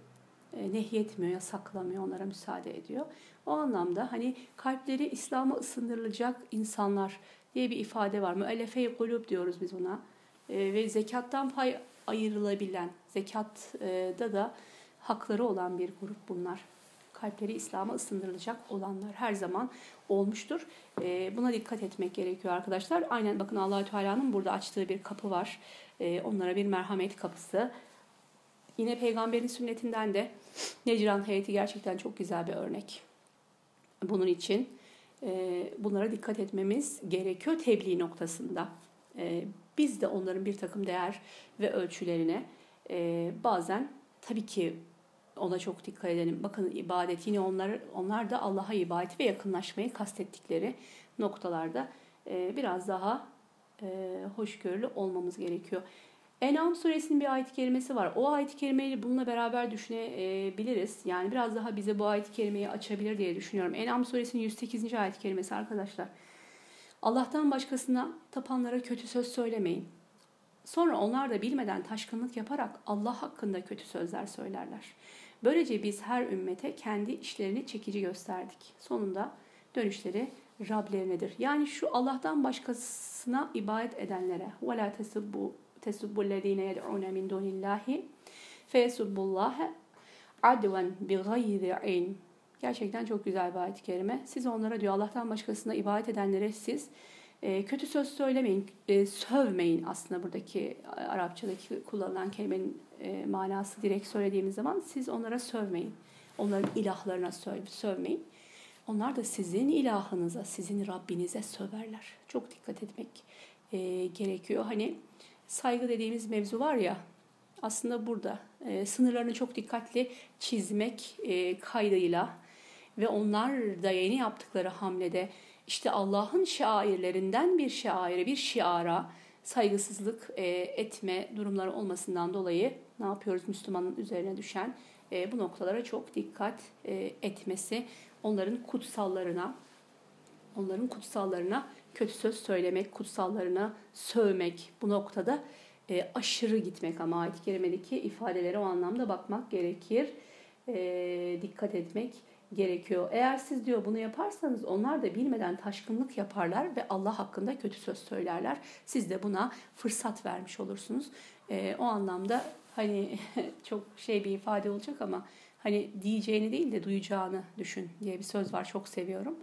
e, nehyetmiyor, yasaklamıyor, onlara müsaade ediyor. O anlamda hani kalpleri İslam'a ısındırılacak insanlar diye bir ifade var. Müellefe-i kulüp diyoruz biz buna. E, ve zekattan pay ayrılabilen, zekatta da hakları olan bir grup bunlar. Kalpleri İslam'a ısındırılacak olanlar her zaman olmuştur. E, buna dikkat etmek gerekiyor arkadaşlar. Aynen bakın Allahü Teala'nın burada açtığı bir kapı var. E, onlara bir merhamet kapısı. Yine peygamberin sünnetinden de Necran heyeti gerçekten çok güzel bir örnek. Bunun için e, bunlara dikkat etmemiz gerekiyor tebliğ noktasında. E, biz de onların bir takım değer ve ölçülerine e, bazen tabii ki ona çok dikkat edelim. Bakın ibadet yine onlar onlar da Allah'a ibadet ve yakınlaşmayı kastettikleri noktalarda e, biraz daha e, hoşgörülü olmamız gerekiyor. En'am suresinin bir ayet-i kerimesi var. O ayet-i kerimeyi bununla beraber düşünebiliriz. Yani biraz daha bize bu ayet-i kerimeyi açabilir diye düşünüyorum. En'am suresinin 108. ayet-i kerimesi arkadaşlar. Allah'tan başkasına tapanlara kötü söz söylemeyin. Sonra onlar da bilmeden taşkınlık yaparak Allah hakkında kötü sözler söylerler. Böylece biz her ümmete kendi işlerini çekici gösterdik. Sonunda dönüşleri Rablerinedir. Yani şu Allah'tan başkasına ibadet edenlere وَلَا تَسُبُّوا تَسُبُّ الَّذ۪ينَ يَدْعُونَ مِنْ دُونِ اللّٰهِ فَيَسُبُّ اللّٰهَ عَدْوًا بِغَيْرِ عِلْمٍ Gerçekten çok güzel bir ayet-i kerime. Siz onlara diyor Allah'tan başkasına ibadet edenlere siz e, kötü söz söylemeyin, e, sövmeyin aslında buradaki Arapçadaki kullanılan kelimenin e, manası direkt söylediğimiz zaman siz onlara sövmeyin. Onların ilahlarına söv, sövmeyin. Onlar da sizin ilahınıza, sizin Rabbinize söverler. Çok dikkat etmek e, gerekiyor. Hani saygı dediğimiz mevzu var ya aslında burada e, sınırlarını çok dikkatli çizmek e, kaydıyla ve onlar da yeni yaptıkları hamlede işte Allah'ın şairlerinden bir şaire, bir şiara saygısızlık e, etme durumları olmasından dolayı ne yapıyoruz Müslümanın üzerine düşen e, bu noktalara çok dikkat e, etmesi, onların kutsallarına onların kutsallarına kötü söz söylemek, kutsallarına sövmek bu noktada aşırı gitmek ama ayet-i kerimedeki ifadelere o anlamda bakmak gerekir. Dikkat etmek gerekiyor. Eğer siz diyor bunu yaparsanız onlar da bilmeden taşkınlık yaparlar ve Allah hakkında kötü söz söylerler. Siz de buna fırsat vermiş olursunuz. E, o anlamda hani çok şey bir ifade olacak ama hani diyeceğini değil de duyacağını düşün diye bir söz var. Çok seviyorum.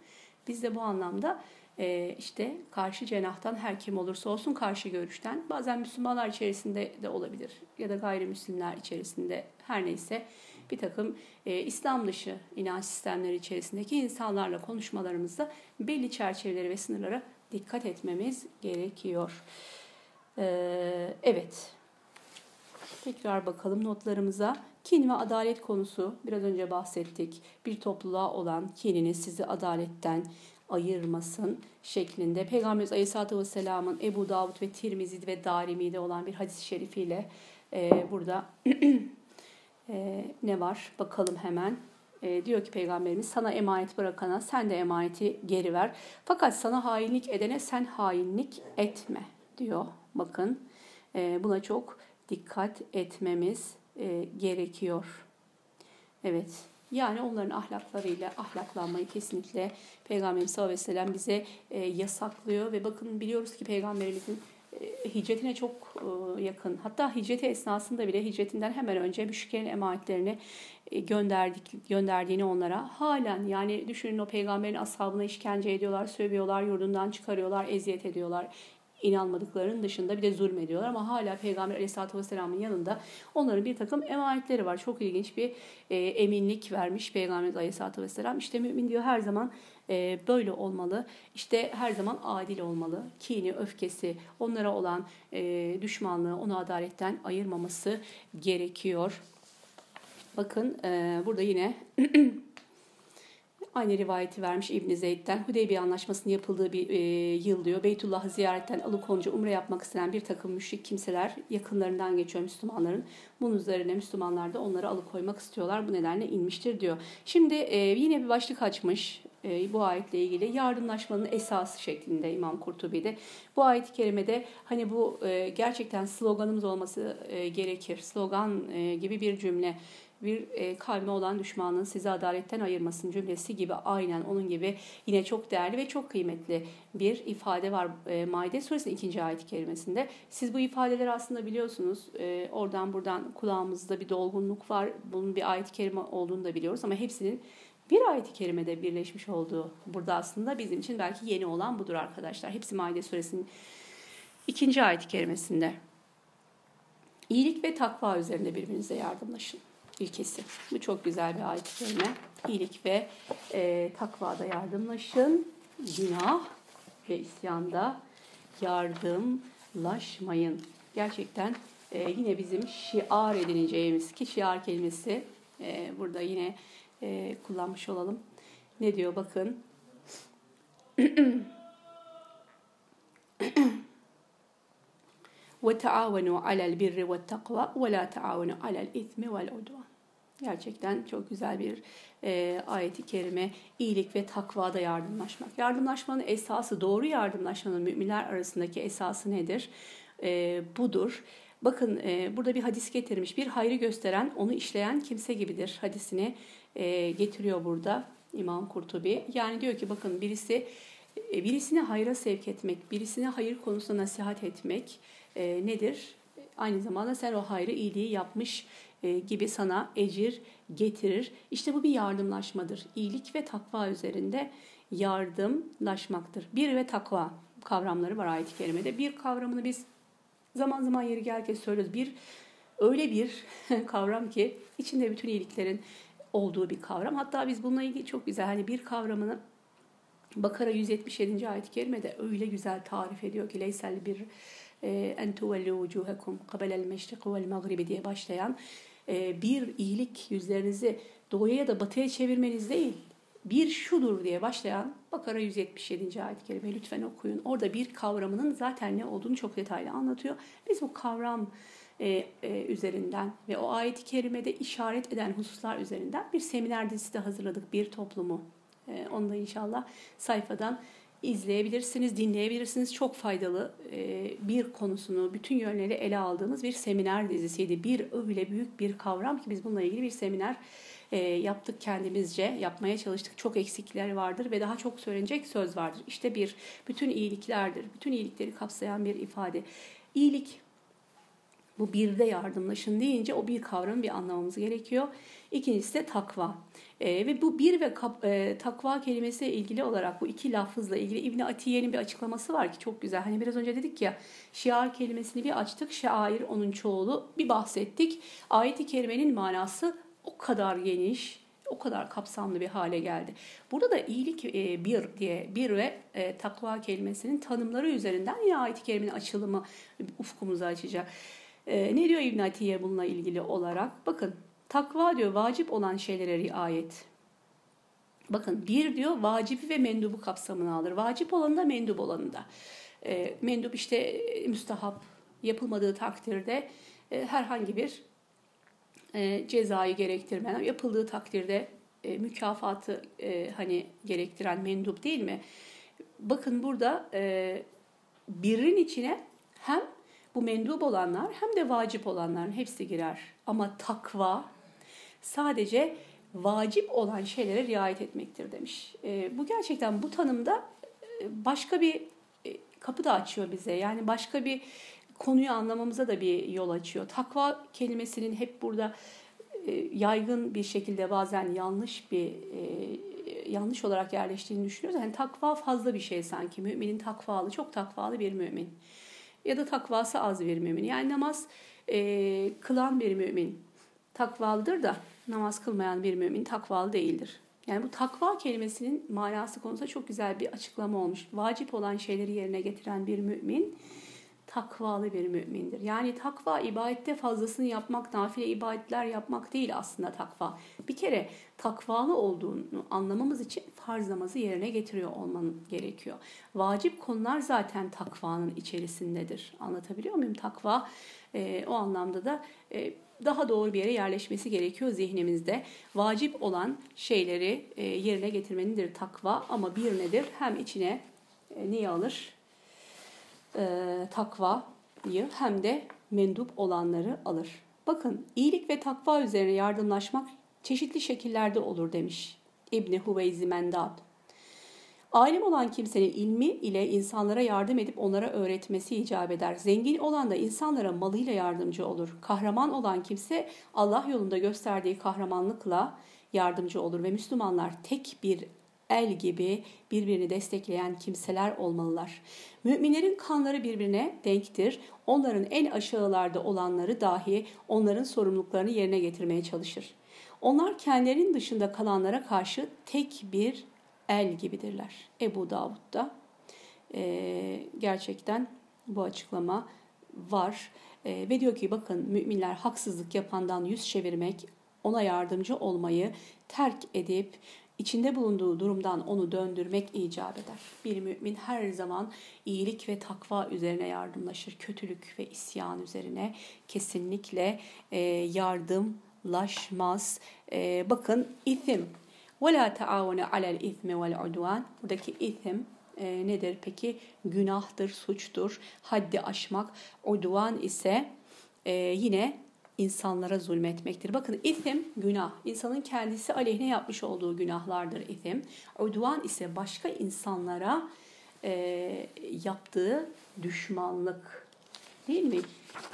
Biz de bu anlamda e, işte karşı cenahtan her kim olursa olsun karşı görüşten bazen Müslümanlar içerisinde de olabilir ya da gayrimüslimler içerisinde her neyse bir takım e, İslam dışı inanç sistemleri içerisindeki insanlarla konuşmalarımızda belli çerçeveleri ve sınırlara dikkat etmemiz gerekiyor. Ee, evet. Tekrar bakalım notlarımıza. Kin ve adalet konusu biraz önce bahsettik. Bir topluluğa olan kininiz sizi adaletten ayırmasın şeklinde. Peygamberimiz Aleyhisselatü Vesselam'ın Ebu Davud ve Tirmizi ve Darimi'de olan bir hadis-i şerifiyle e, burada e, ne var bakalım hemen. E, diyor ki Peygamberimiz sana emanet bırakana sen de emaneti geri ver. Fakat sana hainlik edene sen hainlik etme diyor. Bakın e, buna çok dikkat etmemiz e, gerekiyor. Evet yani onların ahlaklarıyla ahlaklanmayı kesinlikle Peygamberimiz sallallahu aleyhi ve sellem bize e, yasaklıyor ve bakın biliyoruz ki Peygamberimizin hicretine çok e, yakın. Hatta hicreti esnasında bile hicretinden hemen önce müşriklerin emanetlerini e, gönderdik gönderdiğini onlara halen yani düşünün o peygamberin ashabına işkence ediyorlar, sövüyorlar, yurdundan çıkarıyorlar, eziyet ediyorlar inanmadıklarının dışında bir de zulmediyorlar ama hala Peygamber Aleyhisselatü Vesselam'ın yanında onların bir takım emanetleri var. Çok ilginç bir e, eminlik vermiş Peygamber Aleyhisselatü Vesselam. İşte mümin diyor her zaman e, böyle olmalı. İşte her zaman adil olmalı. Kini, öfkesi, onlara olan e, düşmanlığı, onu adaletten ayırmaması gerekiyor. Bakın e, burada yine Aynı rivayeti vermiş İbn Zeyd'den. Hudeybiye Anlaşması'nın yapıldığı bir e, yıl diyor. Beytullah'ı ziyaretten alıkonca umre yapmak isteyen bir takım müşrik kimseler yakınlarından geçiyor Müslümanların. Bunun üzerine Müslümanlar da onları alıkoymak istiyorlar. Bu nedenle inmiştir diyor. Şimdi e, yine bir başlık açmış bu ayetle ilgili yardımlaşmanın esası şeklinde İmam Kurtubi'de. Bu ayet-i kerimede hani bu e, gerçekten sloganımız olması e, gerekir. Slogan e, gibi bir cümle bir e, kavme olan düşmanın sizi adaletten ayırmasın cümlesi gibi aynen onun gibi yine çok değerli ve çok kıymetli bir ifade var e, Maide suresinin ikinci ayet kerimesinde. Siz bu ifadeleri aslında biliyorsunuz. E, oradan buradan kulağımızda bir dolgunluk var. Bunun bir ayet-i kerime olduğunu da biliyoruz ama hepsinin bir ayet-i kerimede birleşmiş olduğu burada aslında bizim için belki yeni olan budur arkadaşlar. Hepsi Maide suresinin ikinci ayet-i kerimesinde. İyilik ve takva üzerinde birbirinize yardımlaşın ilkesi. Bu çok güzel bir ayet-i kerime. İyilik ve e, takvada yardımlaşın. Günah ve isyanda yardımlaşmayın. Gerçekten e, yine bizim şiar edineceğimiz ki şiar kelimesi e, burada yine e, kullanmış olalım. Ne diyor bakın. ve taavenu alel birri ve takva ve la taavenu alel itmi vel. Gerçekten çok güzel bir e, ayeti kerime. İyilik ve takvada yardımlaşmak. Yardımlaşmanın esası, doğru yardımlaşmanın müminler arasındaki esası nedir? E, budur. Bakın e, burada bir hadis getirmiş. Bir hayrı gösteren, onu işleyen kimse gibidir hadisini e, getiriyor burada İmam Kurtubi. Yani diyor ki bakın birisi e, birisini hayra sevk etmek, birisine hayır konusunda nasihat etmek e, nedir? Aynı zamanda sen o hayrı iyiliği yapmış gibi sana ecir getirir. İşte bu bir yardımlaşmadır. İyilik ve takva üzerinde yardımlaşmaktır. Bir ve takva kavramları var ayet-i kerimede. Bir kavramını biz zaman zaman yeri gelirken söylüyoruz. Bir öyle bir kavram ki içinde bütün iyiliklerin olduğu bir kavram. Hatta biz bununla ilgili çok güzel hani bir kavramını Bakara 177. ayet-i kerimede öyle güzel tarif ediyor ki leysel bir e, en tuvellu vucuhekum qabelel meşrik vel magribi diye başlayan e, bir iyilik yüzlerinizi doğuya ya da batıya çevirmeniz değil, bir şudur diye başlayan Bakara 177. ayet-i kerime lütfen okuyun. Orada bir kavramının zaten ne olduğunu çok detaylı anlatıyor. Biz bu kavram e, e, üzerinden ve o ayet-i kerimede işaret eden hususlar üzerinden bir seminer dizisi de hazırladık bir toplumu E, onu da inşallah sayfadan izleyebilirsiniz, dinleyebilirsiniz. Çok faydalı e, bir konusunu bütün yönleri ele aldığımız bir seminer dizisiydi. Bir öyle büyük bir kavram ki biz bununla ilgili bir seminer e, yaptık kendimizce, yapmaya çalıştık. Çok eksikler vardır ve daha çok söylenecek söz vardır. İşte bir, bütün iyiliklerdir. Bütün iyilikleri kapsayan bir ifade. İyilik bu birde yardımlaşın deyince o bir kavramı bir anlamamız gerekiyor. İkincisi de takva. E, ve bu bir ve kap, e, takva kelimesiyle ilgili olarak bu iki lafızla ilgili İbn Atiye'nin bir açıklaması var ki çok güzel. Hani biraz önce dedik ya şiar kelimesini bir açtık. Şair onun çoğulu bir bahsettik. Ayet-i kerimenin manası o kadar geniş, o kadar kapsamlı bir hale geldi. Burada da iyilik e, bir diye bir ve e, takva kelimesinin tanımları üzerinden yine ayet-i kerimenin açılımı ufkumuzu açacak. E, ne diyor İbn Atiye bununla ilgili olarak? Bakın takva diyor vacip olan şeylere riayet. Bakın bir diyor vacibi ve mendubu kapsamına alır. Vacip olanı mendup olanı da. E, mendup işte müstahap yapılmadığı takdirde e, herhangi bir e, cezayı gerektirmeyen, yapıldığı takdirde e, mükafatı e, hani gerektiren mendup değil mi? Bakın burada e, birin içine hem bu mendup olanlar hem de vacip olanların hepsi girer. Ama takva sadece vacip olan şeylere riayet etmektir demiş. E, bu gerçekten bu tanımda e, başka bir e, kapı da açıyor bize. Yani başka bir konuyu anlamamıza da bir yol açıyor. Takva kelimesinin hep burada e, yaygın bir şekilde bazen yanlış bir yanlış olarak yerleştiğini düşünüyoruz. Yani takva fazla bir şey sanki. Müminin takvalı, çok takvalı bir mümin. Ya da takvası az bir mümin. Yani namaz e, kılan bir mümin takvalıdır da namaz kılmayan bir mümin takvalı değildir. Yani bu takva kelimesinin manası konusunda çok güzel bir açıklama olmuş. Vacip olan şeyleri yerine getiren bir mümin takvalı bir mümindir. Yani takva ibadette fazlasını yapmak, nafile ibadetler yapmak değil aslında takva. Bir kere takvalı olduğunu anlamamız için farz namazı yerine getiriyor olman gerekiyor. Vacip konular zaten takvanın içerisindedir. Anlatabiliyor muyum? Takva e, o anlamda da e, daha doğru bir yere yerleşmesi gerekiyor zihnimizde. Vacip olan şeyleri e, yerine getirmenidir takva ama bir nedir? Hem içine e, neyi alır? E, takvayı hem de mendup olanları alır. Bakın iyilik ve takva üzerine yardımlaşmak çeşitli şekillerde olur demiş İbni Huveyzi Mendad. Alim olan kimsenin ilmi ile insanlara yardım edip onlara öğretmesi icap eder. Zengin olan da insanlara malıyla yardımcı olur. Kahraman olan kimse Allah yolunda gösterdiği kahramanlıkla yardımcı olur ve Müslümanlar tek bir el gibi birbirini destekleyen kimseler olmalılar. Müminlerin kanları birbirine denktir. Onların en aşağılarda olanları dahi onların sorumluluklarını yerine getirmeye çalışır. Onlar kendilerinin dışında kalanlara karşı tek bir el gibidirler. Ebu Davud'da e, gerçekten bu açıklama var. E, ve diyor ki bakın müminler haksızlık yapandan yüz çevirmek, ona yardımcı olmayı terk edip içinde bulunduğu durumdan onu döndürmek icap eder. Bir mümin her zaman iyilik ve takva üzerine yardımlaşır. Kötülük ve isyan üzerine kesinlikle e, yardımlaşmaz. E, bakın isim. وَلَا تَعَاوَنَ عَلَى الْاِثْمِ وَالْعُدْوَانِ Buradaki isim e, nedir peki? Günahtır, suçtur, haddi aşmak. Udvan ise e, yine insanlara zulmetmektir. Bakın isim günah. İnsanın kendisi aleyhine yapmış olduğu günahlardır isim. Udvan ise başka insanlara e, yaptığı düşmanlık. Değil mi?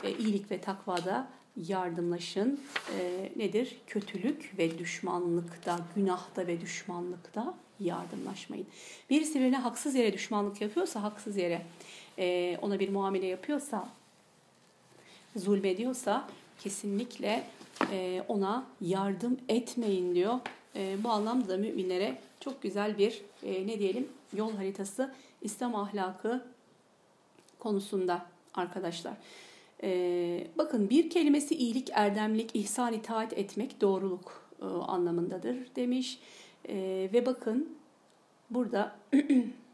E, iyilik ve takvada yardımlaşın. E, nedir? Kötülük ve düşmanlıkta, günahta ve düşmanlıkta yardımlaşmayın. Birisi birine haksız yere düşmanlık yapıyorsa, haksız yere e, ona bir muamele yapıyorsa, zulmediyorsa kesinlikle e, ona yardım etmeyin diyor. E, bu anlamda da müminlere çok güzel bir e, ne diyelim yol haritası İslam ahlakı konusunda arkadaşlar. bakın bir kelimesi iyilik, erdemlik, ihsan, itaat etmek, doğruluk anlamındadır demiş. ve bakın burada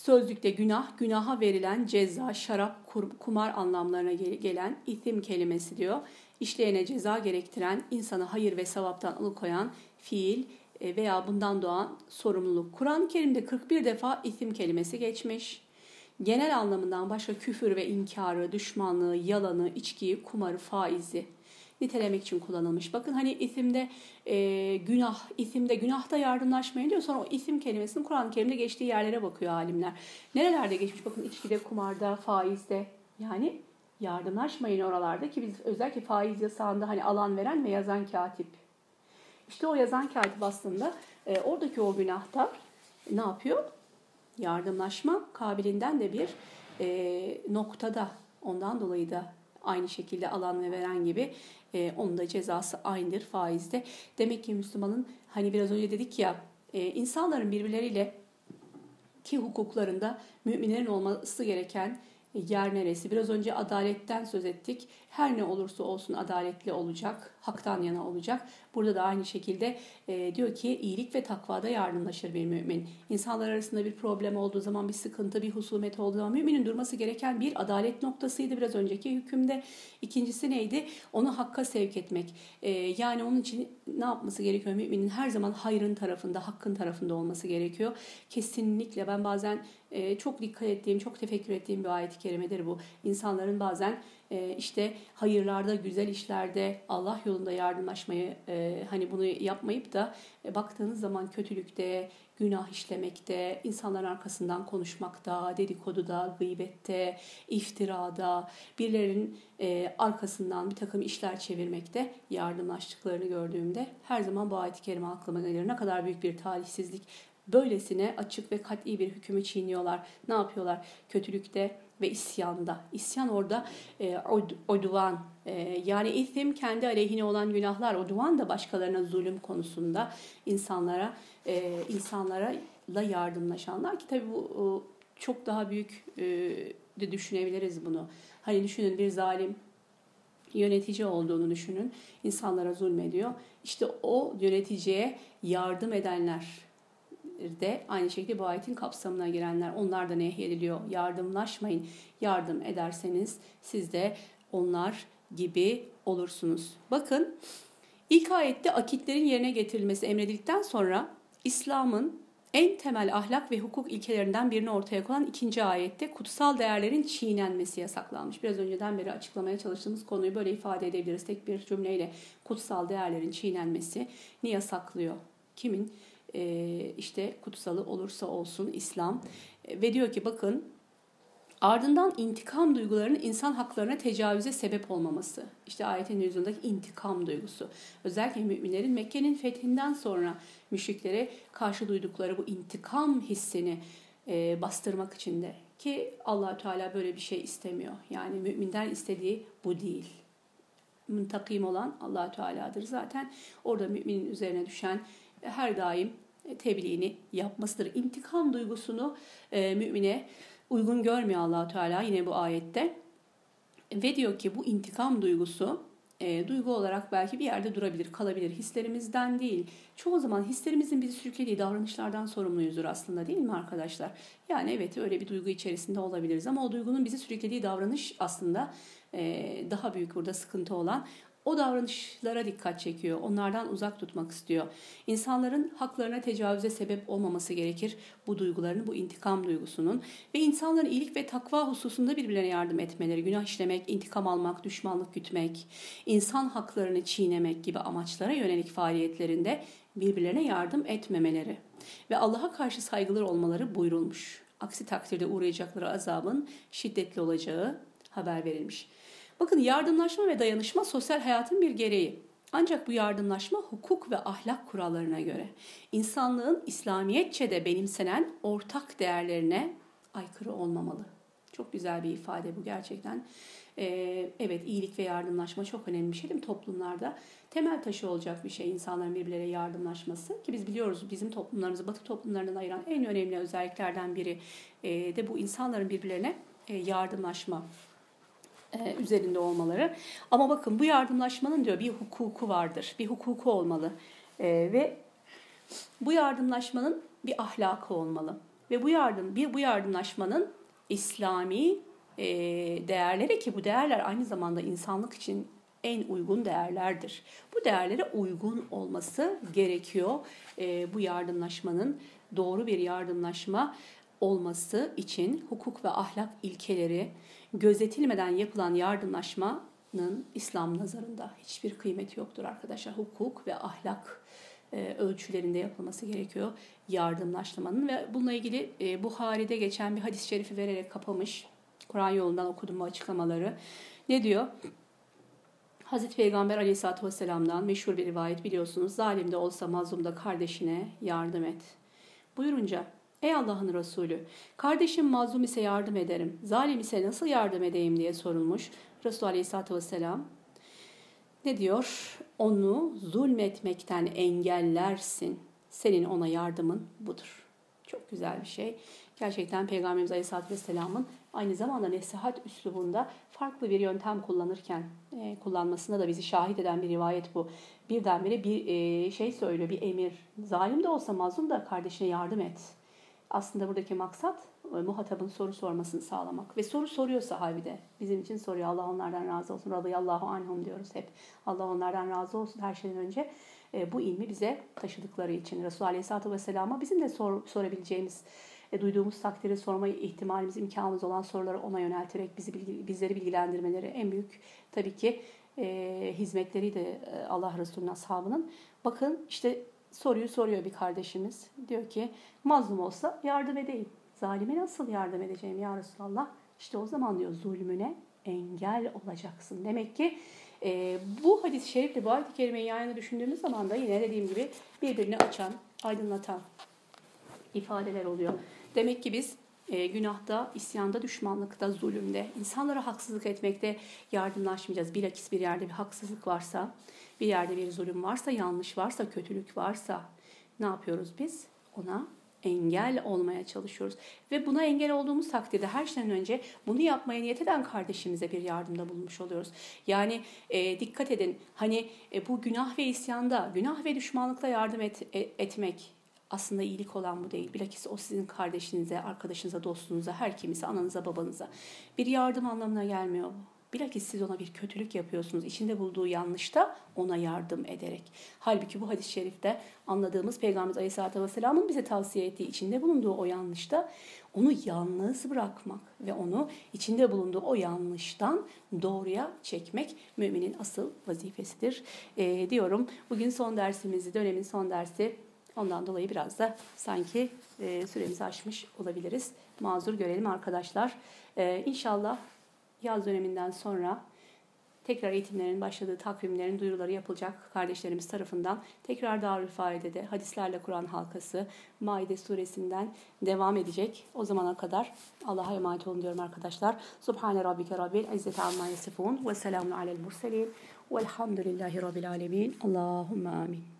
Sözlükte günah, günaha verilen ceza, şarap, kumar anlamlarına gelen itim kelimesi diyor. İşleyene ceza gerektiren, insana hayır ve sevaptan alıkoyan fiil e, veya bundan doğan sorumluluk. Kur'an-ı Kerim'de 41 defa isim kelimesi geçmiş. Genel anlamından başka küfür ve inkarı, düşmanlığı, yalanı, içkiyi, kumarı, faizi nitelemek için kullanılmış. Bakın hani isimde e, günah, isimde günahta yardımlaşmayın diyor. Sonra o isim kelimesinin Kur'an-ı Kerim'de geçtiği yerlere bakıyor alimler. Nerelerde geçmiş? Bakın içkide, kumarda, faizde. Yani yardımlaşmayın oralarda ki biz özellikle faiz yasağında hani alan veren ve yazan katip. İşte o yazan katip aslında e, oradaki o günahta ne yapıyor? Yardımlaşma kabilinden de bir e, noktada. Ondan dolayı da aynı şekilde alan ve veren gibi e, onun da cezası aynıdır faizde. Demek ki Müslümanın hani biraz önce dedik ya e, insanların birbirleriyle ki hukuklarında müminlerin olması gereken yer neresi? Biraz önce adaletten söz ettik. Her ne olursa olsun adaletli olacak, haktan yana olacak. Burada da aynı şekilde e, diyor ki iyilik ve takvada yardımlaşır bir mümin. İnsanlar arasında bir problem olduğu zaman, bir sıkıntı, bir husumet olduğu zaman müminin durması gereken bir adalet noktasıydı biraz önceki hükümde. İkincisi neydi? Onu hakka sevk etmek. E, yani onun için ne yapması gerekiyor? Müminin her zaman hayrın tarafında, hakkın tarafında olması gerekiyor. Kesinlikle ben bazen e, çok dikkat ettiğim, çok tefekkür ettiğim bir ayet-i kerimedir bu. İnsanların bazen işte hayırlarda, güzel işlerde, Allah yolunda yardımlaşmayı e, hani bunu yapmayıp da e, baktığınız zaman kötülükte, günah işlemekte, insanların arkasından konuşmakta, dedikoduda, gıybette, iftirada, birilerinin e, arkasından bir takım işler çevirmekte yardımlaştıklarını gördüğümde her zaman bu ayet-i kerime aklıma gelir. Ne kadar büyük bir talihsizlik. Böylesine açık ve kat'i bir hükümü çiğniyorlar. Ne yapıyorlar? Kötülükte, ve isyanda. İsyan orada e, oduvan e, yani isim kendi aleyhine olan günahlar. Oduvan da başkalarına zulüm konusunda insanlara e, insanlara la yardımlaşanlar ki tabii bu e, çok daha büyük e, de düşünebiliriz bunu. Hani düşünün bir zalim yönetici olduğunu düşünün. İnsanlara zulmediyor. İşte o yöneticiye yardım edenler de aynı şekilde bu ayetin kapsamına girenler onlar da nehyediliyor. Yardımlaşmayın. Yardım ederseniz siz de onlar gibi olursunuz. Bakın ilk ayette akitlerin yerine getirilmesi emredildikten sonra İslam'ın en temel ahlak ve hukuk ilkelerinden birini ortaya koyan ikinci ayette kutsal değerlerin çiğnenmesi yasaklanmış. Biraz önceden beri açıklamaya çalıştığımız konuyu böyle ifade edebiliriz. Tek bir cümleyle kutsal değerlerin çiğnenmesi ne yasaklıyor? Kimin? E, işte kutsalı olursa olsun İslam e, ve diyor ki bakın ardından intikam duygularının insan haklarına tecavüze sebep olmaması. İşte ayetin yüzündeki intikam duygusu. Özellikle müminlerin Mekke'nin fethinden sonra müşriklere karşı duydukları bu intikam hissini e, bastırmak için de ki allah Teala böyle bir şey istemiyor. Yani müminden istediği bu değil. Muntakim olan allah Teala'dır zaten. Orada müminin üzerine düşen her daim tebliğini yapmasıdır. İntikam duygusunu e, mümine uygun görmüyor allah Teala yine bu ayette. Ve diyor ki bu intikam duygusu e, duygu olarak belki bir yerde durabilir, kalabilir. Hislerimizden değil. Çoğu zaman hislerimizin bizi sürüklediği davranışlardan sorumluyuzdur aslında değil mi arkadaşlar? Yani evet öyle bir duygu içerisinde olabiliriz ama o duygunun bizi sürüklediği davranış aslında e, daha büyük burada sıkıntı olan o davranışlara dikkat çekiyor. Onlardan uzak tutmak istiyor. İnsanların haklarına tecavüze sebep olmaması gerekir bu duyguların, bu intikam duygusunun. Ve insanların iyilik ve takva hususunda birbirlerine yardım etmeleri, günah işlemek, intikam almak, düşmanlık gütmek, insan haklarını çiğnemek gibi amaçlara yönelik faaliyetlerinde birbirlerine yardım etmemeleri ve Allah'a karşı saygılar olmaları buyurulmuş. Aksi takdirde uğrayacakları azabın şiddetli olacağı haber verilmiş. Bakın yardımlaşma ve dayanışma sosyal hayatın bir gereği. Ancak bu yardımlaşma hukuk ve ahlak kurallarına göre insanlığın İslamiyetçe de benimsenen ortak değerlerine aykırı olmamalı. Çok güzel bir ifade bu gerçekten. Ee, evet iyilik ve yardımlaşma çok önemli bir şey değil mi toplumlarda? Temel taşı olacak bir şey insanların birbirlere yardımlaşması. Ki biz biliyoruz bizim toplumlarımızı batı toplumlarından ayıran en önemli özelliklerden biri e, de bu insanların birbirlerine e, yardımlaşma e, üzerinde olmaları. Ama bakın bu yardımlaşmanın diyor bir hukuku vardır. Bir hukuku olmalı. E, ve bu yardımlaşmanın bir ahlakı olmalı. Ve bu yardım bir bu yardımlaşmanın İslami e, değerleri ki bu değerler aynı zamanda insanlık için en uygun değerlerdir. Bu değerlere uygun olması gerekiyor. Bu yardımlaşmanın doğru bir yardımlaşma olması için hukuk ve ahlak ilkeleri gözetilmeden yapılan yardımlaşmanın İslam nazarında hiçbir kıymeti yoktur arkadaşlar. Hukuk ve ahlak e, ölçülerinde yapılması gerekiyor yardımlaşmanın ve bununla ilgili e, Buhari'de geçen bir hadis-i şerifi vererek kapamış. Kur'an yolundan okudum bu açıklamaları. Ne diyor? Hazreti Peygamber Aleyhisselatü Vesselam'dan meşhur bir rivayet biliyorsunuz. Zalim de olsa mazlum da kardeşine yardım et. Buyurunca Ey Allah'ın Resulü, kardeşim mazlum ise yardım ederim, zalim ise nasıl yardım edeyim diye sorulmuş. Resul Aleyhisselatü Vesselam ne diyor? Onu zulmetmekten engellersin. Senin ona yardımın budur. Çok güzel bir şey. Gerçekten Peygamberimiz Aleyhisselatü Vesselam'ın aynı zamanda nesihat üslubunda farklı bir yöntem kullanırken e, kullanmasına da bizi şahit eden bir rivayet bu. Birdenbire bir e, şey söylüyor, bir emir. Zalim de olsa mazlum da kardeşine yardım et. Aslında buradaki maksat e, muhatabın soru sormasını sağlamak. Ve soru soruyor sahabi de. Bizim için soruyor. Allah onlardan razı olsun. Radıyallahu anhum diyoruz hep. Allah onlardan razı olsun her şeyden önce. E, bu ilmi bize taşıdıkları için. Resulullah Aleyhisselatü Vesselam'a bizim de sor, sorabileceğimiz e, duyduğumuz takdiri sorma ihtimalimiz, imkanımız olan soruları ona yönelterek bizi bizleri bilgilendirmeleri en büyük tabii ki hizmetleri de Allah Resulü'nün ashabının. Bakın işte soruyu soruyor bir kardeşimiz. Diyor ki mazlum olsa yardım edeyim. Zalime nasıl yardım edeceğim ya Resulallah? İşte o zaman diyor zulmüne engel olacaksın. Demek ki e, bu hadis-i şerifle bu ayet-i kerimeyi yan düşündüğümüz zaman da yine dediğim gibi birbirini açan, aydınlatan ifadeler oluyor. Demek ki biz e, günahta, isyanda, düşmanlıkta, zulümde, insanlara haksızlık etmekte yardımlaşmayacağız. Bilakis bir yerde bir haksızlık varsa, bir yerde bir zulüm varsa, yanlış varsa, kötülük varsa ne yapıyoruz biz? Ona engel olmaya çalışıyoruz. Ve buna engel olduğumuz takdirde her şeyden önce bunu yapmaya niyet eden kardeşimize bir yardımda bulunmuş oluyoruz. Yani e, dikkat edin hani e, bu günah ve isyanda, günah ve düşmanlıkla yardım et, e, etmek aslında iyilik olan bu değil. Bilakis o sizin kardeşinize, arkadaşınıza, dostunuza, her kimisi, ananıza, babanıza bir yardım anlamına gelmiyor bu. Bilakis siz ona bir kötülük yapıyorsunuz. İçinde bulduğu yanlışta ona yardım ederek. Halbuki bu hadis-i şerifte anladığımız Peygamber Aleyhisselatü Vesselam'ın bize tavsiye ettiği içinde bulunduğu o yanlışta onu yalnız bırakmak ve onu içinde bulunduğu o yanlıştan doğruya çekmek müminin asıl vazifesidir e, diyorum. Bugün son dersimizi, dönemin son dersi Ondan dolayı biraz da sanki e, süremizi aşmış olabiliriz. Mazur görelim arkadaşlar. E, inşallah yaz döneminden sonra tekrar eğitimlerin başladığı takvimlerin duyuruları yapılacak kardeşlerimiz tarafından. Tekrar Darülfaide'de hadislerle Kur'an halkası Maide suresinden devam edecek. O zamana kadar Allah'a emanet olun diyorum arkadaşlar. Subhane rabbike rabbil izzeti amma yasifun ve selamun alel murselin velhamdülillahi rabbil alemin. Allahümme amin.